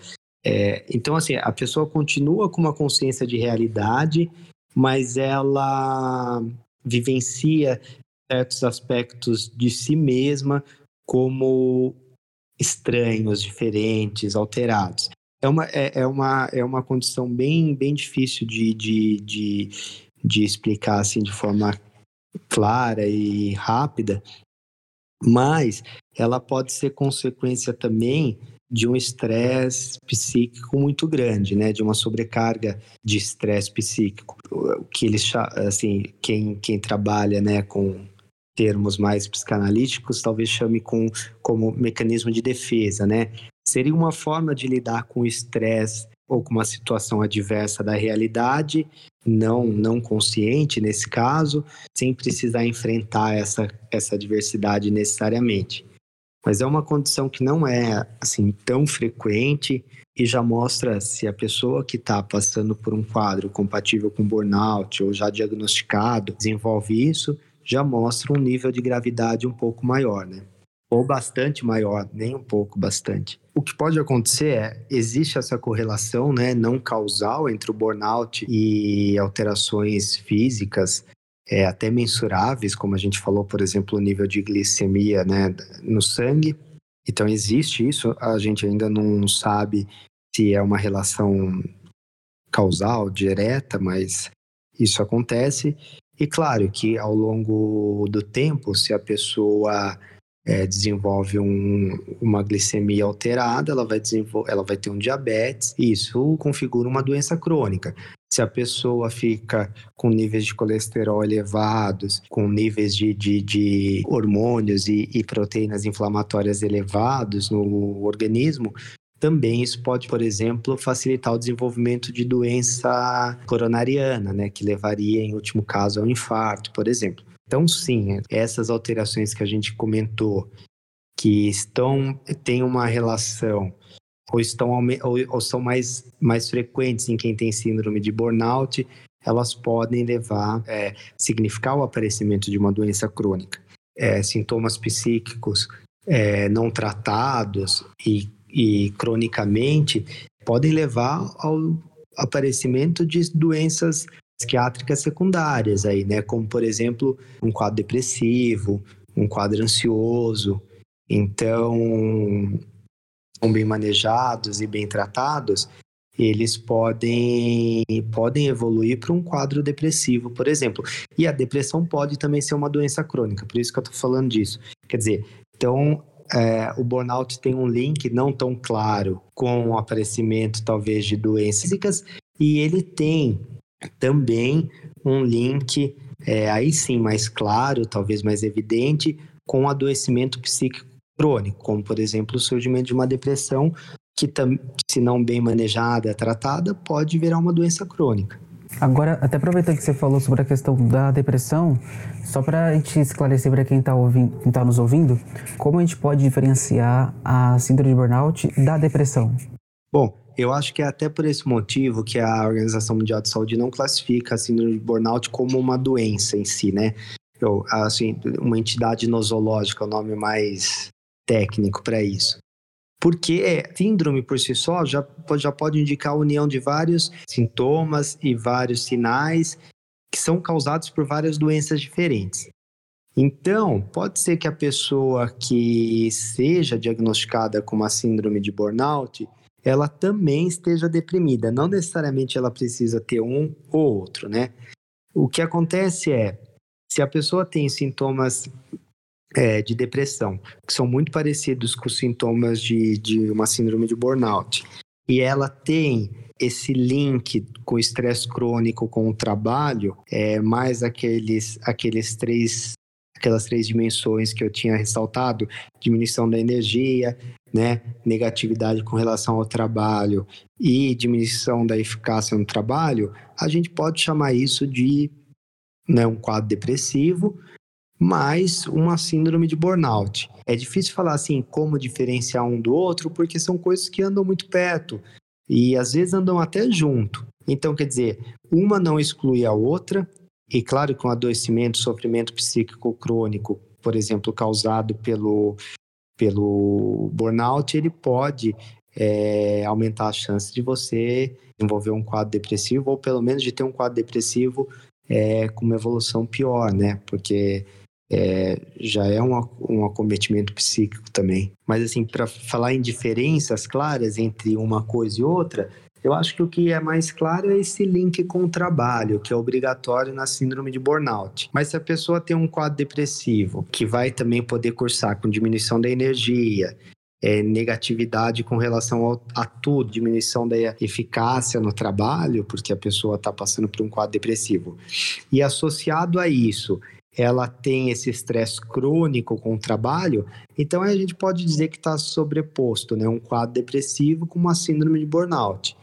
É, então, assim, a pessoa continua com uma consciência de realidade, mas ela vivencia certos aspectos de si mesma como estranhos, diferentes, alterados. É uma, é, é uma, é uma condição bem, bem difícil de, de, de, de explicar assim, de forma clara e rápida, mas ela pode ser consequência também de um estresse psíquico muito grande, né, de uma sobrecarga de estresse psíquico. Que eles assim, quem quem trabalha, né, com termos mais psicanalíticos, talvez chame com como mecanismo de defesa, né? Seria uma forma de lidar com o estresse ou com uma situação adversa da realidade, não não consciente nesse caso, sem precisar enfrentar essa essa adversidade necessariamente. Mas é uma condição que não é assim tão frequente e já mostra se a pessoa que está passando por um quadro compatível com burnout ou já diagnosticado desenvolve isso, já mostra um nível de gravidade um pouco maior, né? Ou bastante maior, nem um pouco, bastante. O que pode acontecer é, existe essa correlação né, não causal entre o burnout e alterações físicas, é, até mensuráveis, como a gente falou, por exemplo, o nível de glicemia né, no sangue. Então, existe isso, a gente ainda não sabe se é uma relação causal, direta, mas isso acontece. E claro que ao longo do tempo, se a pessoa é, desenvolve um, uma glicemia alterada, ela vai, ela vai ter um diabetes, e isso configura uma doença crônica. Se a pessoa fica com níveis de colesterol elevados, com níveis de, de, de hormônios e, e proteínas inflamatórias elevados no organismo, também isso pode, por exemplo, facilitar o desenvolvimento de doença coronariana, né, que levaria, em último caso, ao infarto, por exemplo. Então, sim, essas alterações que a gente comentou, que estão têm uma relação ou estão ou, ou são mais, mais frequentes em quem tem síndrome de burnout, elas podem levar, é, significar o aparecimento de uma doença crônica. É, sintomas psíquicos é, não tratados e, e cronicamente podem levar ao aparecimento de doenças psiquiátricas secundárias aí, né? Como, por exemplo, um quadro depressivo, um quadro ansioso. Então, são bem manejados e bem tratados, eles podem, podem evoluir para um quadro depressivo, por exemplo. E a depressão pode também ser uma doença crônica, por isso que eu estou falando disso. Quer dizer, então, é, o burnout tem um link não tão claro com o aparecimento, talvez, de doenças físicas, e ele tem também um link, é, aí sim, mais claro, talvez mais evidente, com o adoecimento psíquico crônico, como, por exemplo, o surgimento de uma depressão que, se não bem manejada, tratada, pode virar uma doença crônica. Agora, até aproveitando que você falou sobre a questão da depressão, só para a gente esclarecer para quem está tá nos ouvindo, como a gente pode diferenciar a síndrome de burnout da depressão? Bom, eu acho que é até por esse motivo que a Organização Mundial de Saúde não classifica a síndrome de burnout como uma doença em si, né? Eu, assim, uma entidade nosológica, é o nome mais técnico para isso. Porque síndrome por si só já, já pode indicar a união de vários sintomas e vários sinais que são causados por várias doenças diferentes. Então, pode ser que a pessoa que seja diagnosticada com uma síndrome de burnout, ela também esteja deprimida. Não necessariamente ela precisa ter um ou outro, né? O que acontece é, se a pessoa tem sintomas é, de depressão, que são muito parecidos com os sintomas de, de uma síndrome de burnout, e ela tem esse link com o estresse crônico com o trabalho, é, mais aqueles, aqueles três aquelas três dimensões que eu tinha ressaltado, diminuição da energia, né, negatividade com relação ao trabalho e diminuição da eficácia no trabalho, a gente pode chamar isso de né, um quadro depressivo, mais uma síndrome de burnout. É difícil falar assim como diferenciar um do outro, porque são coisas que andam muito perto e às vezes andam até junto. Então, quer dizer, uma não exclui a outra, e claro que um adoecimento, sofrimento psíquico crônico, por exemplo, causado pelo, pelo burnout, ele pode é, aumentar a chance de você desenvolver um quadro depressivo, ou pelo menos de ter um quadro depressivo é, com uma evolução pior, né? Porque é, já é um, um acometimento psíquico também. Mas, assim, para falar em diferenças claras entre uma coisa e outra, eu acho que o que é mais claro é esse link com o trabalho, que é obrigatório na síndrome de burnout. Mas se a pessoa tem um quadro depressivo, que vai também poder cursar com diminuição da energia, é, negatividade com relação ao, a tudo, diminuição da eficácia no trabalho, porque a pessoa está passando por um quadro depressivo. E associado a isso, ela tem esse estresse crônico com o trabalho, então a gente pode dizer que está sobreposto, né? Um quadro depressivo com uma síndrome de burnout.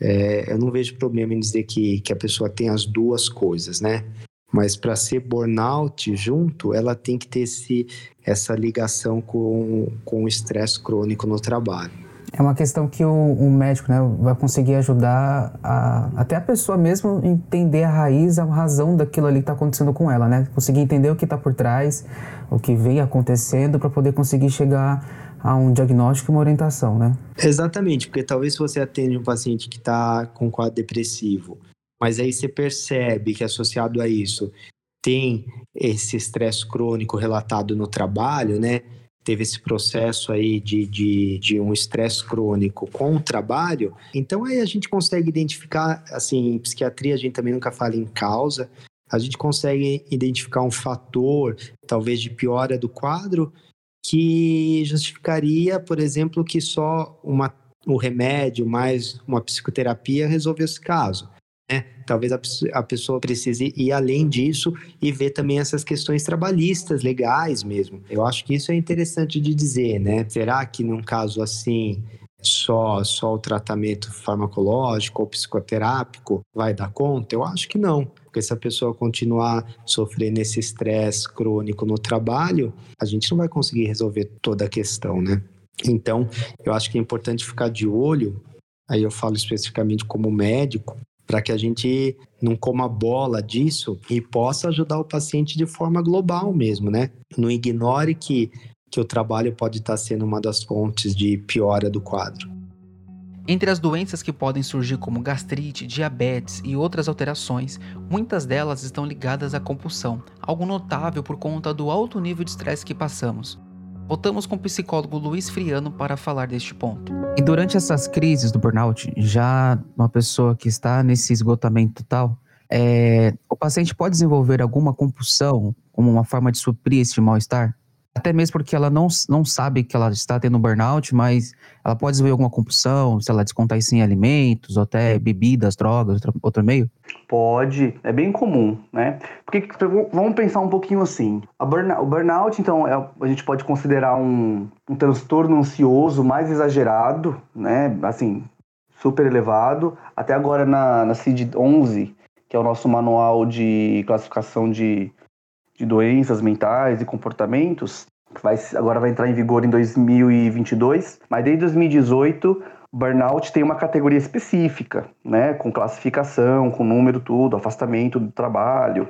É, eu não vejo problema em dizer que, que a pessoa tem as duas coisas, né? Mas para ser burnout junto, ela tem que ter esse, essa ligação com, com o estresse crônico no trabalho. É uma questão que o, o, médico né, vai conseguir ajudar a, até a pessoa mesmo entender a raiz, a razão daquilo ali que está acontecendo com ela, né? Conseguir entender o que está por trás, o que vem acontecendo, para poder conseguir chegar a um diagnóstico e uma orientação, né? Exatamente, porque talvez você atende um paciente que está com quadro depressivo, mas aí você percebe que associado a isso tem esse estresse crônico relatado no trabalho, né? teve esse processo aí de, de, de um estresse crônico com o trabalho, então aí a gente consegue identificar, assim, em psiquiatria a gente também nunca fala em causa, a gente consegue identificar um fator, talvez de piora do quadro, que justificaria, por exemplo, que só uma, o remédio mais uma psicoterapia resolveu esse caso. Né? Talvez a, a, pessoa precise ir além disso e ver também essas questões trabalhistas, legais mesmo. Eu acho que isso é interessante de dizer, né? Será que num caso assim só só o tratamento farmacológico ou psicoterápico vai dar conta? Eu acho que não. Porque se a pessoa continuar sofrendo esse estresse crônico no trabalho, a gente não vai conseguir resolver toda a questão, né? Então, eu acho que é importante ficar de olho aí eu falo especificamente como médico, para que a gente não coma bola disso e possa ajudar o paciente de forma global mesmo, né? Não ignore que, que o trabalho pode estar sendo uma das fontes de piora do quadro. Entre as doenças que podem surgir como gastrite, diabetes e outras alterações, muitas delas estão ligadas à compulsão, algo notável por conta do alto nível de estresse que passamos. Voltamos com o psicólogo Luiz Friano para falar deste ponto. E durante essas crises do burnout, já uma pessoa que está nesse esgotamento total, é, o paciente pode desenvolver alguma compulsão como uma forma de suprir esse mal-estar? Até mesmo porque ela não, não sabe que ela está tendo burnout, mas ela pode desenvolver alguma compulsão, se ela descontar isso em alimentos, ou até bebidas, drogas, outro, outro meio? Pode, é bem comum, né? Porque vamos pensar um pouquinho assim. Burnout, o burnout, então, é, a gente pode considerar um, um transtorno ansioso mais exagerado, né? Assim, super elevado. Até agora na, na CID-11, que é o nosso manual de classificação de de doenças mentais e comportamentos, que vai, agora vai entrar em vigor em 2022, mas desde 2018 burnout tem uma categoria específica, né, com classificação, com número tudo, afastamento do trabalho.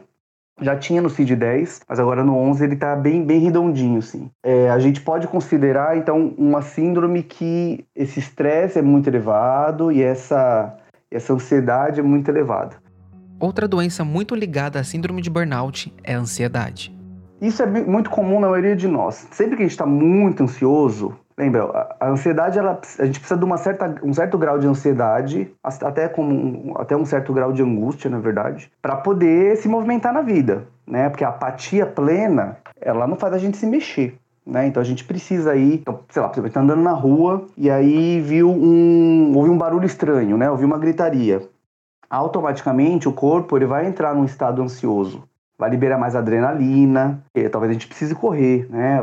Já tinha no CID-10, mas agora no 11 ele está bem, bem redondinho, sim. É, a gente pode considerar, então, uma síndrome que esse estresse é muito elevado e essa, essa ansiedade é muito elevada. Outra doença muito ligada à síndrome de burnout é a ansiedade. Isso é muito comum na maioria de nós. Sempre que a gente está muito ansioso, lembra, a ansiedade, ela, a gente precisa de uma certa, um certo grau de ansiedade, até, como, até um certo grau de angústia, na verdade, para poder se movimentar na vida, né? Porque a apatia plena, ela não faz a gente se mexer. Né? Então a gente precisa ir, então, sei lá, você está andando na rua e aí viu um, ouviu um barulho estranho, né? Ouviu uma gritaria automaticamente o corpo ele vai entrar num estado ansioso. Vai liberar mais adrenalina, talvez a gente precise correr, né?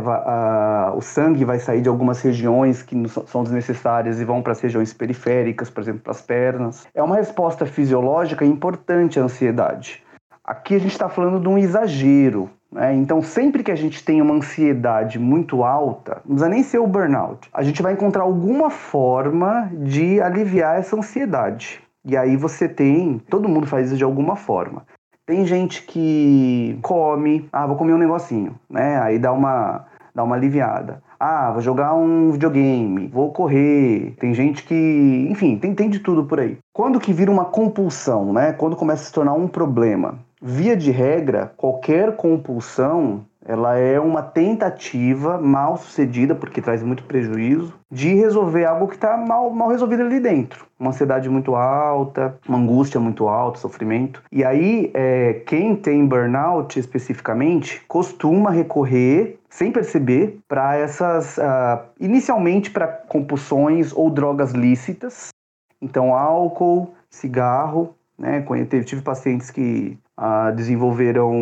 o sangue vai sair de algumas regiões que são desnecessárias e vão para as regiões periféricas, por exemplo, para as pernas. É uma resposta fisiológica importante à ansiedade. Aqui a gente está falando de um exagero, né? Então, sempre que a gente tem uma ansiedade muito alta, não precisa nem ser o burnout, a gente vai encontrar alguma forma de aliviar essa ansiedade. E aí você tem, todo mundo faz isso de alguma forma. Tem gente que come, ah, vou comer um negocinho, né? Aí dá uma dá uma aliviada. Ah, vou jogar um videogame, vou correr. Tem gente que, enfim, tem, tem de tudo por aí. Quando que vira uma compulsão, né? Quando começa a se tornar um problema. Via de regra, qualquer compulsão ela é uma tentativa mal sucedida, porque traz muito prejuízo, de resolver algo que está mal, mal resolvido ali dentro. Uma ansiedade muito alta, uma angústia muito alta, sofrimento. E aí, é, quem tem burnout especificamente costuma recorrer, sem perceber, para essas. Uh, inicialmente para compulsões ou drogas lícitas. Então, álcool, cigarro. Né? Tive pacientes que ah, desenvolveram,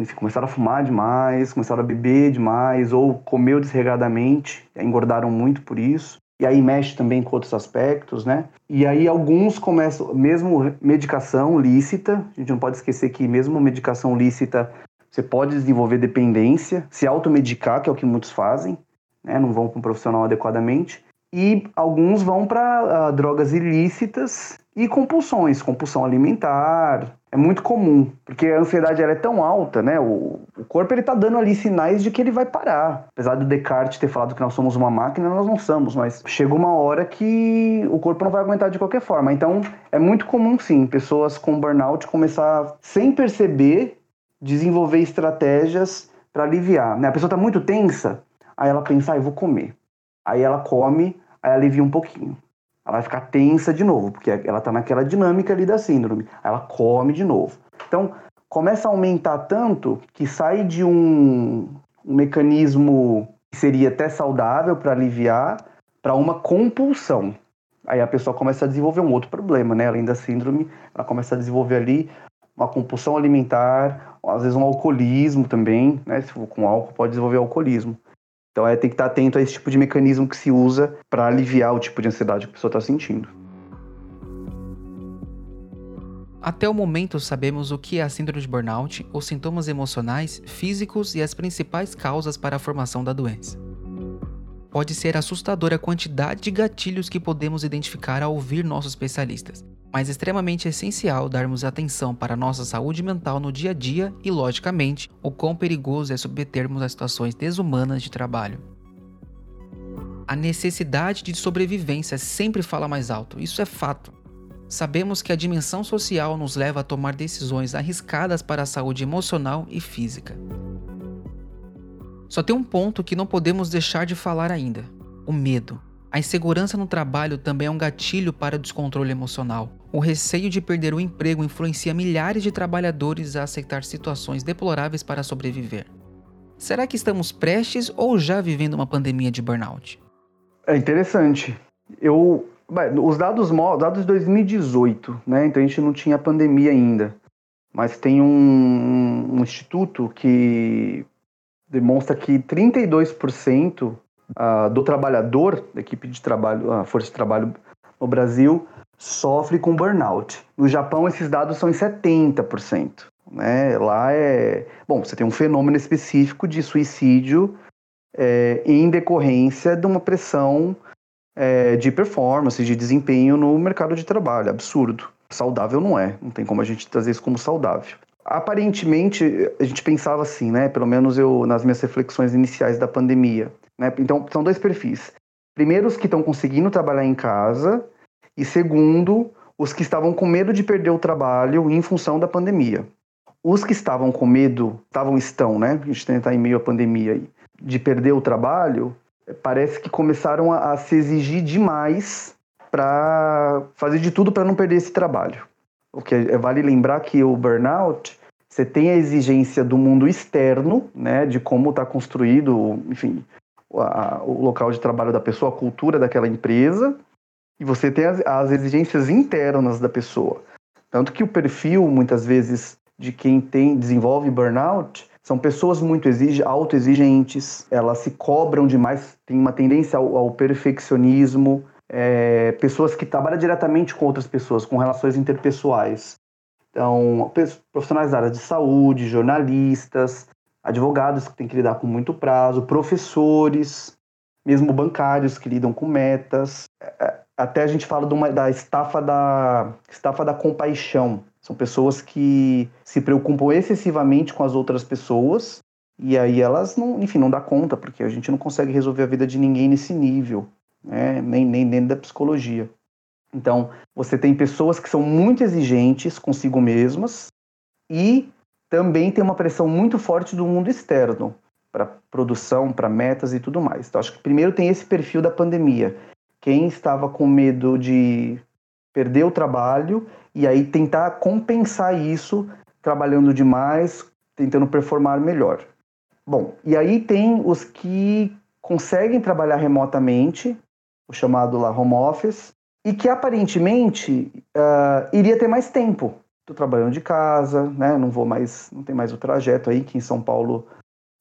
enfim, começaram a fumar demais, começaram a beber demais ou comeu desregadamente, engordaram muito por isso. E aí mexe também com outros aspectos, né? E aí alguns começam, mesmo medicação lícita, a gente não pode esquecer que mesmo medicação lícita, você pode desenvolver dependência, se automedicar, que é o que muitos fazem, né? Não vão para um profissional adequadamente. E alguns vão para uh, ah, drogas ilícitas e compulsões, compulsão alimentar, é muito comum, porque a ansiedade ela é tão alta, né? O, o corpo ele tá dando ali sinais de que ele vai parar. Apesar do Descartes ter falado que nós somos uma máquina, nós não somos, mas chega uma hora que o corpo não vai aguentar de qualquer forma. Então, é muito comum sim, pessoas com burnout começar sem perceber desenvolver estratégias para aliviar, né? A pessoa tá muito tensa, aí ela pensa, ah, eu vou comer. Aí ela come, aí alivia um pouquinho ela vai ficar tensa de novo, porque ela está naquela dinâmica ali da síndrome. Ela come de novo. Então, começa a aumentar tanto que sai de um, um mecanismo que seria até saudável para aliviar para uma compulsão. Aí a pessoa começa a desenvolver um outro problema, né? Além da síndrome, ela começa a desenvolver ali uma compulsão alimentar, às vezes um alcoolismo também, né? Se for com álcool, pode desenvolver alcoolismo. Então é tem que estar atento a esse tipo de mecanismo que se usa para aliviar o tipo de ansiedade que a pessoa está sentindo. Até o momento sabemos o que é a síndrome de burnout, os sintomas emocionais, físicos e as principais causas para a formação da doença. Pode ser assustadora a quantidade de gatilhos que podemos identificar ao ouvir nossos especialistas, mas extremamente essencial darmos atenção para nossa saúde mental no dia a dia e, logicamente, o quão perigoso é submetermos a situações desumanas de trabalho. A necessidade de sobrevivência sempre fala mais alto, isso é fato. Sabemos que a dimensão social nos leva a tomar decisões arriscadas para a saúde emocional e física. Só tem um ponto que não podemos deixar de falar ainda: o medo. A insegurança no trabalho também é um gatilho para o descontrole emocional. O receio de perder o emprego influencia milhares de trabalhadores a aceitar situações deploráveis para sobreviver. Será que estamos prestes ou já vivendo uma pandemia de burnout? É interessante. Eu, os dados, dados de 2018, né? Então a gente não tinha pandemia ainda. Mas tem um, um instituto que demonstra que 32% uh, do trabalhador da equipe de trabalho, a força de trabalho no Brasil, sofre com burnout. No Japão, esses dados são em 70%. Né? Lá é. Bom, você tem um fenômeno específico de suicídio é, em decorrência de uma pressão é, de performance, de desempenho no mercado de trabalho. Absurdo. Saudável não é. Não tem como a gente trazer isso como saudável. Aparentemente, a gente pensava assim, né? Pelo menos eu, nas minhas reflexões iniciais da pandemia. Né? Então, são dois perfis. Primeiro, os que estão conseguindo trabalhar em casa, e segundo, os que estavam com medo de perder o trabalho em função da pandemia. Os que estavam com medo, estavam, estão, né? A gente tentar em meio à pandemia aí, de perder o trabalho, parece que começaram a, a se exigir demais para fazer de tudo para não perder esse trabalho. O que é, vale lembrar que o burnout, você tem a exigência do mundo externo, né, de como está construído, enfim, a, o local de trabalho da pessoa, a cultura daquela empresa, e você tem as, as exigências internas da pessoa. Tanto que o perfil, muitas vezes, de quem tem desenvolve burnout são pessoas muito exige, autoexigentes, elas se cobram demais, tem uma tendência ao, ao perfeccionismo, é, pessoas que trabalham diretamente com outras pessoas, com relações interpessoais. Então, profissionais da área de saúde, jornalistas, advogados que têm que lidar com muito prazo, professores, mesmo bancários que lidam com metas. É, é, até a gente fala uma, da estafa da estafa da compaixão, são pessoas que se preocupam excessivamente com as outras pessoas e aí elas não, enfim, não dá conta, porque a gente não consegue resolver a vida de ninguém nesse nível, né? nem, nem dentro da psicologia. Então, você tem pessoas que são muito exigentes consigo mesmas e também tem uma pressão muito forte do mundo externo para produção, para metas e tudo mais. Então, acho que primeiro tem esse perfil da pandemia. Quem estava com medo de perder o trabalho e aí tentar compensar isso trabalhando demais, tentando performar melhor. Bom, e aí tem os que conseguem trabalhar remotamente, o chamado lá home office, e que aparentemente uh, iria ter mais tempo. Estou trabalhando de casa, né? Não vou mais, não tem mais o trajeto aí, que em São Paulo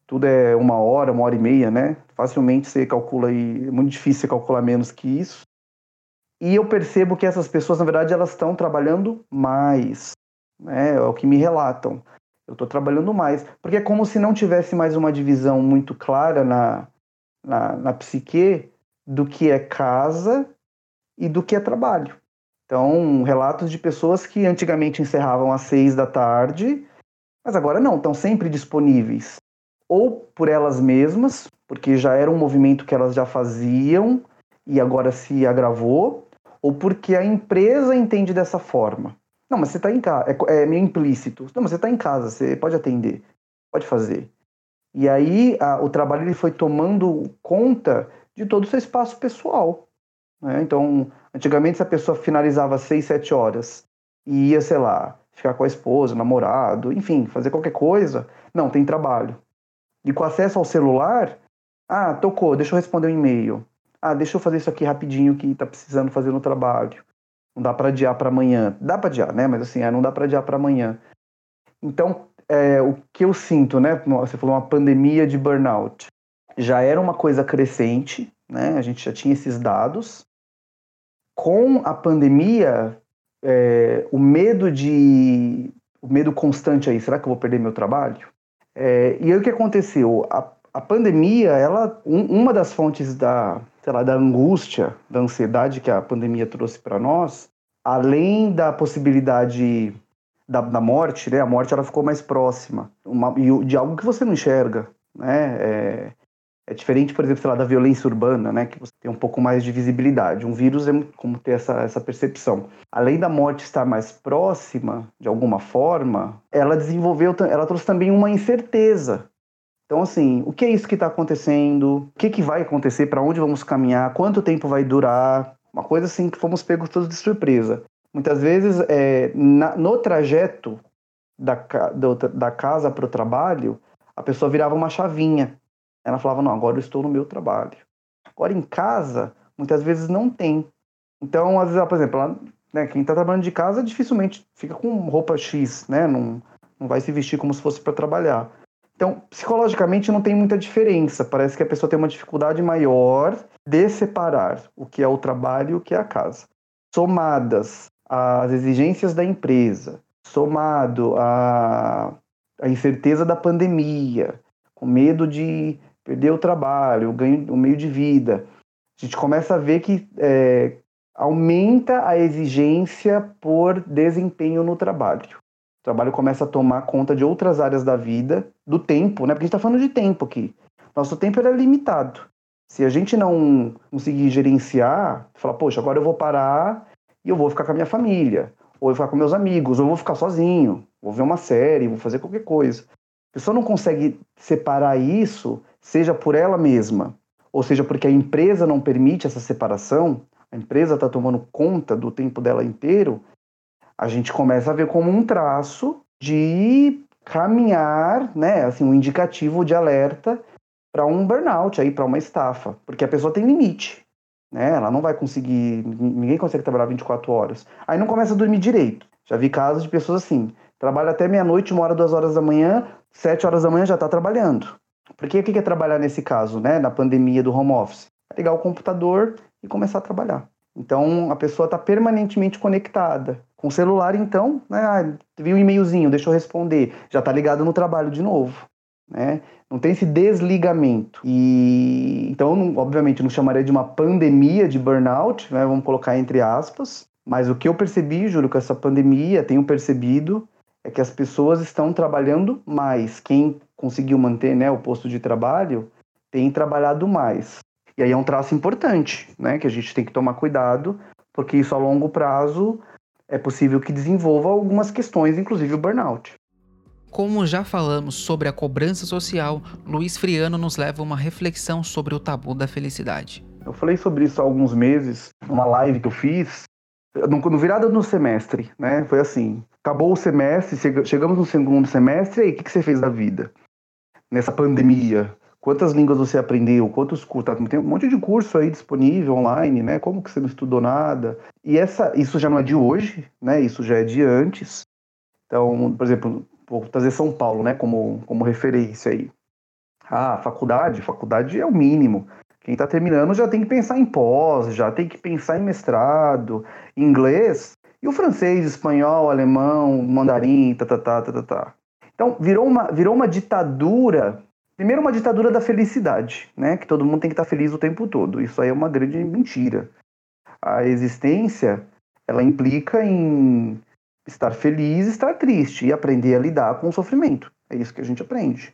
tudo é uma hora, uma hora e meia, né? Facilmente você calcula aí, é muito difícil você calcular menos que isso. E eu percebo que essas pessoas, na verdade, elas estão trabalhando mais. Né? É o que me relatam. Eu estou trabalhando mais. Porque é como se não tivesse mais uma divisão muito clara na, na, na psique do que é casa e do que é trabalho. Então, relatos de pessoas que antigamente encerravam às seis da tarde, mas agora não, estão sempre disponíveis. Ou por elas mesmas, porque já era um movimento que elas já faziam e agora se agravou, ou porque a empresa entende dessa forma. Não, mas você está em casa, é, é, meio implícito. Não, mas você está em casa, você pode atender, pode fazer. E aí a, o trabalho ele foi tomando conta de todo o seu espaço pessoal. Né? Então, antigamente, se a pessoa finalizava seis, sete horas e ia, sei lá, ficar com a esposa, namorado, enfim, fazer qualquer coisa, não, tem trabalho. E com acesso ao celular, ah, tocou, deixa eu responder um e-mail ah, deixa eu fazer isso aqui rapidinho que tá precisando fazer no trabalho. Não dá para adiar para amanhã. Dá para adiar, né? Mas assim, ah, não dá para adiar para amanhã. Então, é, o que eu sinto, né? Você falou uma pandemia de burnout. Já era uma coisa crescente, né? A gente já tinha esses dados. Com a pandemia, é, o medo de. O medo constante aí, será que eu vou perder meu trabalho? É, e aí o que aconteceu? A, a pandemia, ela, um, uma das fontes da, sei lá, da angústia, da ansiedade que a pandemia trouxe para nós, além da possibilidade da, da, morte, né? A morte ela ficou mais próxima uma, de algo que você não enxerga, né? É, é, diferente, por exemplo, sei lá, da violência urbana, né? Que você tem um pouco mais de visibilidade. Um vírus é como ter essa, essa percepção. Além da morte estar mais próxima, de alguma forma, ela desenvolveu, ela trouxe também uma incerteza então, assim, o que é isso que está acontecendo? O que, que vai acontecer? Para onde vamos caminhar? Quanto tempo vai durar? Uma coisa assim que fomos pegos todos de surpresa. Muitas vezes, é, na, no trajeto da, da casa para o trabalho, a pessoa virava uma chavinha. Ela falava, não, agora eu estou no meu trabalho. Agora em casa, muitas vezes não tem. Então, às vezes, por exemplo, ela, né, quem está trabalhando de casa dificilmente fica com roupa X, né? Não, não vai se vestir como se fosse para trabalhar. Então, psicologicamente não tem muita diferença. Parece que a pessoa tem uma dificuldade maior de separar o que é o trabalho e o que é a casa. Somadas às exigências da empresa, somado à, à incerteza da pandemia, com medo de perder o trabalho, o ganho, o meio de vida, a gente começa a ver que é, aumenta a exigência por desempenho no trabalho. O trabalho começa a tomar conta de outras áreas da vida, do tempo, né? Porque a gente está falando de tempo aqui. Nosso tempo era limitado. Se a gente não conseguir gerenciar, falar, poxa, agora eu vou parar e eu vou ficar com a minha família, ou eu vou ficar com meus amigos, ou eu vou ficar sozinho, vou ver uma série, vou fazer qualquer coisa. A pessoa não consegue separar isso, seja por ela mesma, ou seja porque a empresa não permite essa separação, a empresa está tomando conta do tempo dela inteiro, a gente começa a ver como um traço de caminhar, né, assim, um indicativo de alerta para um burnout aí, para uma estafa, porque a pessoa tem limite, né? Ela não vai conseguir, ninguém consegue trabalhar 24 horas. Aí não começa a dormir direito. Já vi casos de pessoas assim, trabalha até meia-noite, uma hora, duas horas da manhã, sete horas da manhã já está trabalhando. Porque o que é trabalhar nesse caso, né, na pandemia do home office? É ligar o computador e começar a trabalhar. Então a pessoa está permanentemente conectada. Com o celular, então, né, ah, vi um e-mailzinho, deixa eu responder, já está ligado no trabalho de novo. Né? Não tem esse desligamento. E então, não, obviamente, não chamaria de uma pandemia de burnout, né? vamos colocar entre aspas. Mas o que eu percebi, Júlio, com essa pandemia, tenho percebido, é que as pessoas estão trabalhando mais. Quem conseguiu manter né, o posto de trabalho tem trabalhado mais. E aí é um traço importante, né? Que a gente tem que tomar cuidado, porque isso a longo prazo é possível que desenvolva algumas questões, inclusive o burnout. Como já falamos sobre a cobrança social, Luiz Friano nos leva a uma reflexão sobre o tabu da felicidade. Eu falei sobre isso há alguns meses, numa live que eu fiz, no, no virada do semestre, né? Foi assim: acabou o semestre, chegamos no segundo semestre, e aí o que, que você fez da vida? Nessa pandemia, Quantas línguas você aprendeu? Quantos cursos? Tem um monte de curso aí disponível online, né? Como que você não estudou nada? E essa, isso já não é de hoje, né? Isso já é de antes. Então, por exemplo, vou trazer São Paulo, né? Como, como referência aí. Ah, faculdade, faculdade é o mínimo. Quem está terminando já tem que pensar em pós, já tem que pensar em mestrado, inglês, e o francês, espanhol, alemão, mandarim, tá, tá, tá, tá, tá, tá. Então, virou uma, virou uma ditadura Primeiro, uma ditadura da felicidade, né? Que todo mundo tem que estar feliz o tempo todo. Isso aí é uma grande mentira. A existência, ela implica em estar feliz, estar triste e aprender a lidar com o sofrimento. É isso que a gente aprende.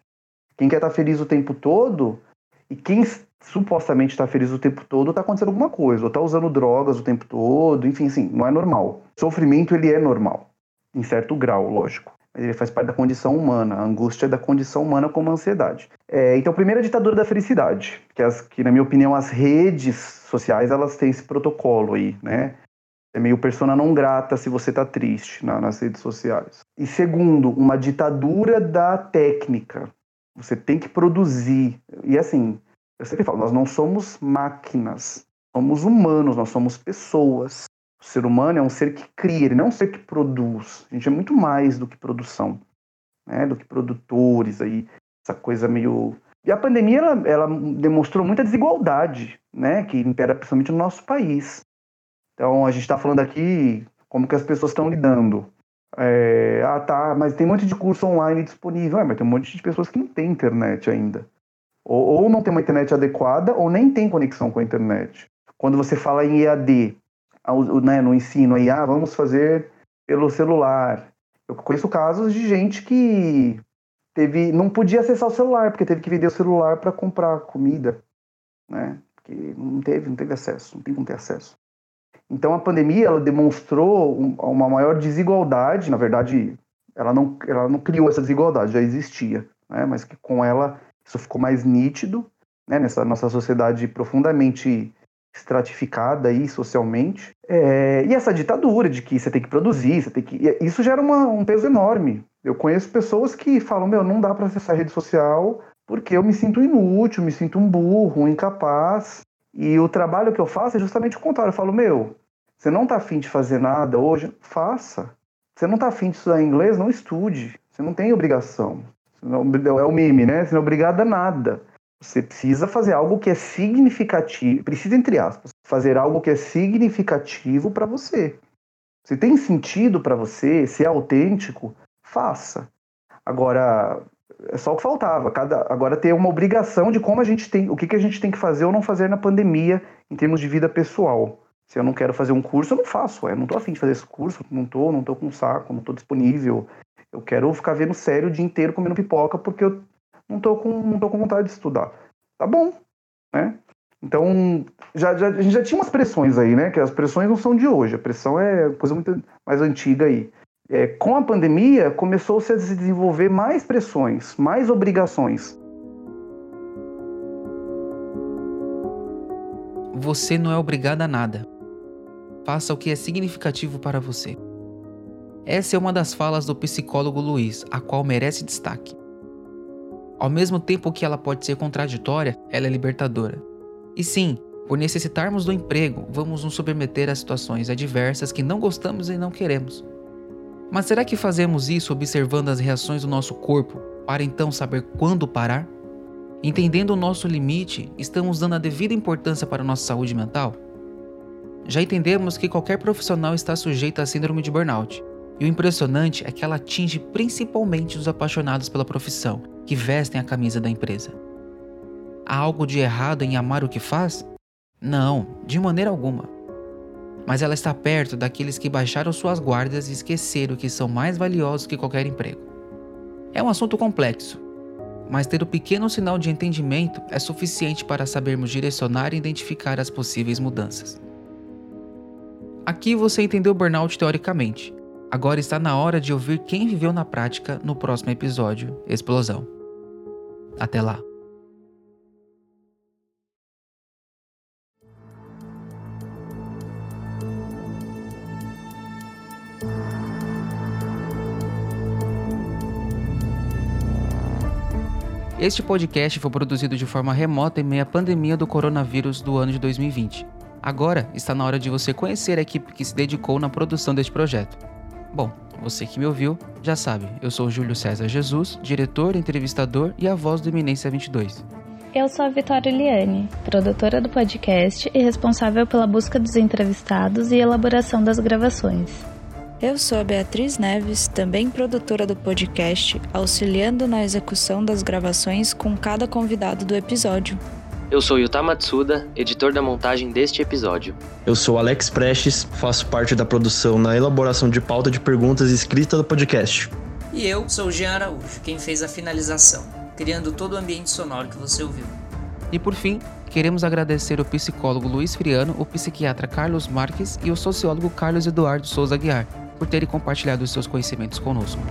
Quem quer estar feliz o tempo todo e quem supostamente está feliz o tempo todo está acontecendo alguma coisa, ou está usando drogas o tempo todo, enfim, sim, não é normal. Sofrimento ele é normal, em certo grau, lógico ele faz parte da condição humana, a angústia é da condição humana como a ansiedade. É, então, primeiro a ditadura da felicidade, que, as, que, na minha opinião, as redes sociais, elas têm esse protocolo aí, né? É meio persona não grata se você está triste na, nas redes sociais. E segundo, uma ditadura da técnica. Você tem que produzir. E assim, eu sempre falo, nós não somos máquinas, somos humanos, nós somos pessoas. O ser humano é um ser que cria, ele não é um ser que produz. A gente é muito mais do que produção, né? do que produtores aí, essa coisa meio. E a pandemia ela, ela demonstrou muita desigualdade, né, que impera principalmente no nosso país. Então a gente está falando aqui como que as pessoas estão lidando. É, ah, tá, mas tem um monte de curso online disponível. É, mas tem um monte de pessoas que não tem internet ainda. Ou, ou não tem uma internet adequada, ou nem tem conexão com a internet. Quando você fala em EAD, né, no ensino aí, ah, vamos fazer pelo celular. Eu conheço casos de gente que teve, não podia acessar o celular, porque teve que vender o celular para comprar comida, né? Porque não teve, não teve acesso, não tem como ter acesso. Então a pandemia ela demonstrou uma maior desigualdade, na verdade, ela não, ela não criou essa desigualdade, já existia, né? Mas que com ela isso ficou mais nítido, né? Nessa nossa sociedade profundamente estratificada aí socialmente. É, e essa ditadura de que você tem que produzir, você tem que. Isso gera uma, um peso enorme Eu conheço pessoas que falam: meu, não dá para acessar a rede social porque eu me sinto inútil, me sinto um burro, um incapaz. E o trabalho que eu faço é justamente o contrário. Eu falo: meu, você não tá afim de fazer nada hoje? Faça. Você não tá afim de estudar inglês? Não estude. Você não tem obrigação. é o meme, né? Você não é obrigado a nada. Você precisa fazer algo que é significativo, precisa, entre aspas, fazer algo que é significativo para você. Se tem sentido para você, se é autêntico, faça. Agora, é só o que faltava. Cada, agora ter uma obrigação de como a gente tem, o que, que a gente tem que fazer ou não fazer na pandemia em termos de vida pessoal. Se eu não quero fazer um curso, eu não faço. Eu não tô afim de fazer esse curso, não tô, não tô com saco, não tô disponível. Eu quero ficar vendo sério o dia inteiro comendo pipoca porque eu não tô com, não tô com vontade de estudar. Tá bom, né? Então, já, já, a gente já tinha umas pressões aí, né? Que as pressões não são de hoje, a pressão é coisa muito mais antiga aí. É, com a pandemia, começou-se a se desenvolver mais pressões, mais obrigações. Você não é obrigado a nada. Faça o que é significativo para você. Essa é uma das falas do psicólogo Luiz, a qual merece destaque. Ao mesmo tempo que ela pode ser contraditória, ela é libertadora. E sim, por necessitarmos do emprego, vamos nos submeter a situações adversas que não gostamos e não queremos. Mas será que fazemos isso observando as reações do nosso corpo para então saber quando parar? Entendendo o nosso limite, estamos dando a devida importância para a nossa saúde mental? Já entendemos que qualquer profissional está sujeito à síndrome de burnout, e o impressionante é que ela atinge principalmente os apaixonados pela profissão, que vestem a camisa da empresa. Há algo de errado em amar o que faz? Não, de maneira alguma. Mas ela está perto daqueles que baixaram suas guardas e esqueceram que são mais valiosos que qualquer emprego. É um assunto complexo, mas ter o pequeno sinal de entendimento é suficiente para sabermos direcionar e identificar as possíveis mudanças. Aqui você entendeu burnout teoricamente, Agora está na hora de ouvir quem viveu na prática no próximo episódio Explosão. Até lá! Este podcast foi produzido de forma remota em meio à pandemia do coronavírus do ano de 2020. Agora está na hora de você conhecer a equipe que se dedicou na produção deste projeto. Bom, você que me ouviu já sabe, eu sou Júlio César Jesus, diretor, entrevistador e a voz do Eminência 22. Eu sou a Vitória Liane, produtora do podcast e responsável pela busca dos entrevistados e elaboração das gravações. Eu sou a Beatriz Neves, também produtora do podcast, auxiliando na execução das gravações com cada convidado do episódio. Eu sou Yuta Matsuda, editor da montagem deste episódio. Eu sou Alex Prestes, faço parte da produção na elaboração de pauta de perguntas escrita do podcast. E eu sou Jean Araújo, quem fez a finalização, criando todo o ambiente sonoro que você ouviu. E por fim, queremos agradecer o psicólogo Luiz Friano, o psiquiatra Carlos Marques e o sociólogo Carlos Eduardo Souza Guiar por terem compartilhado seus conhecimentos conosco.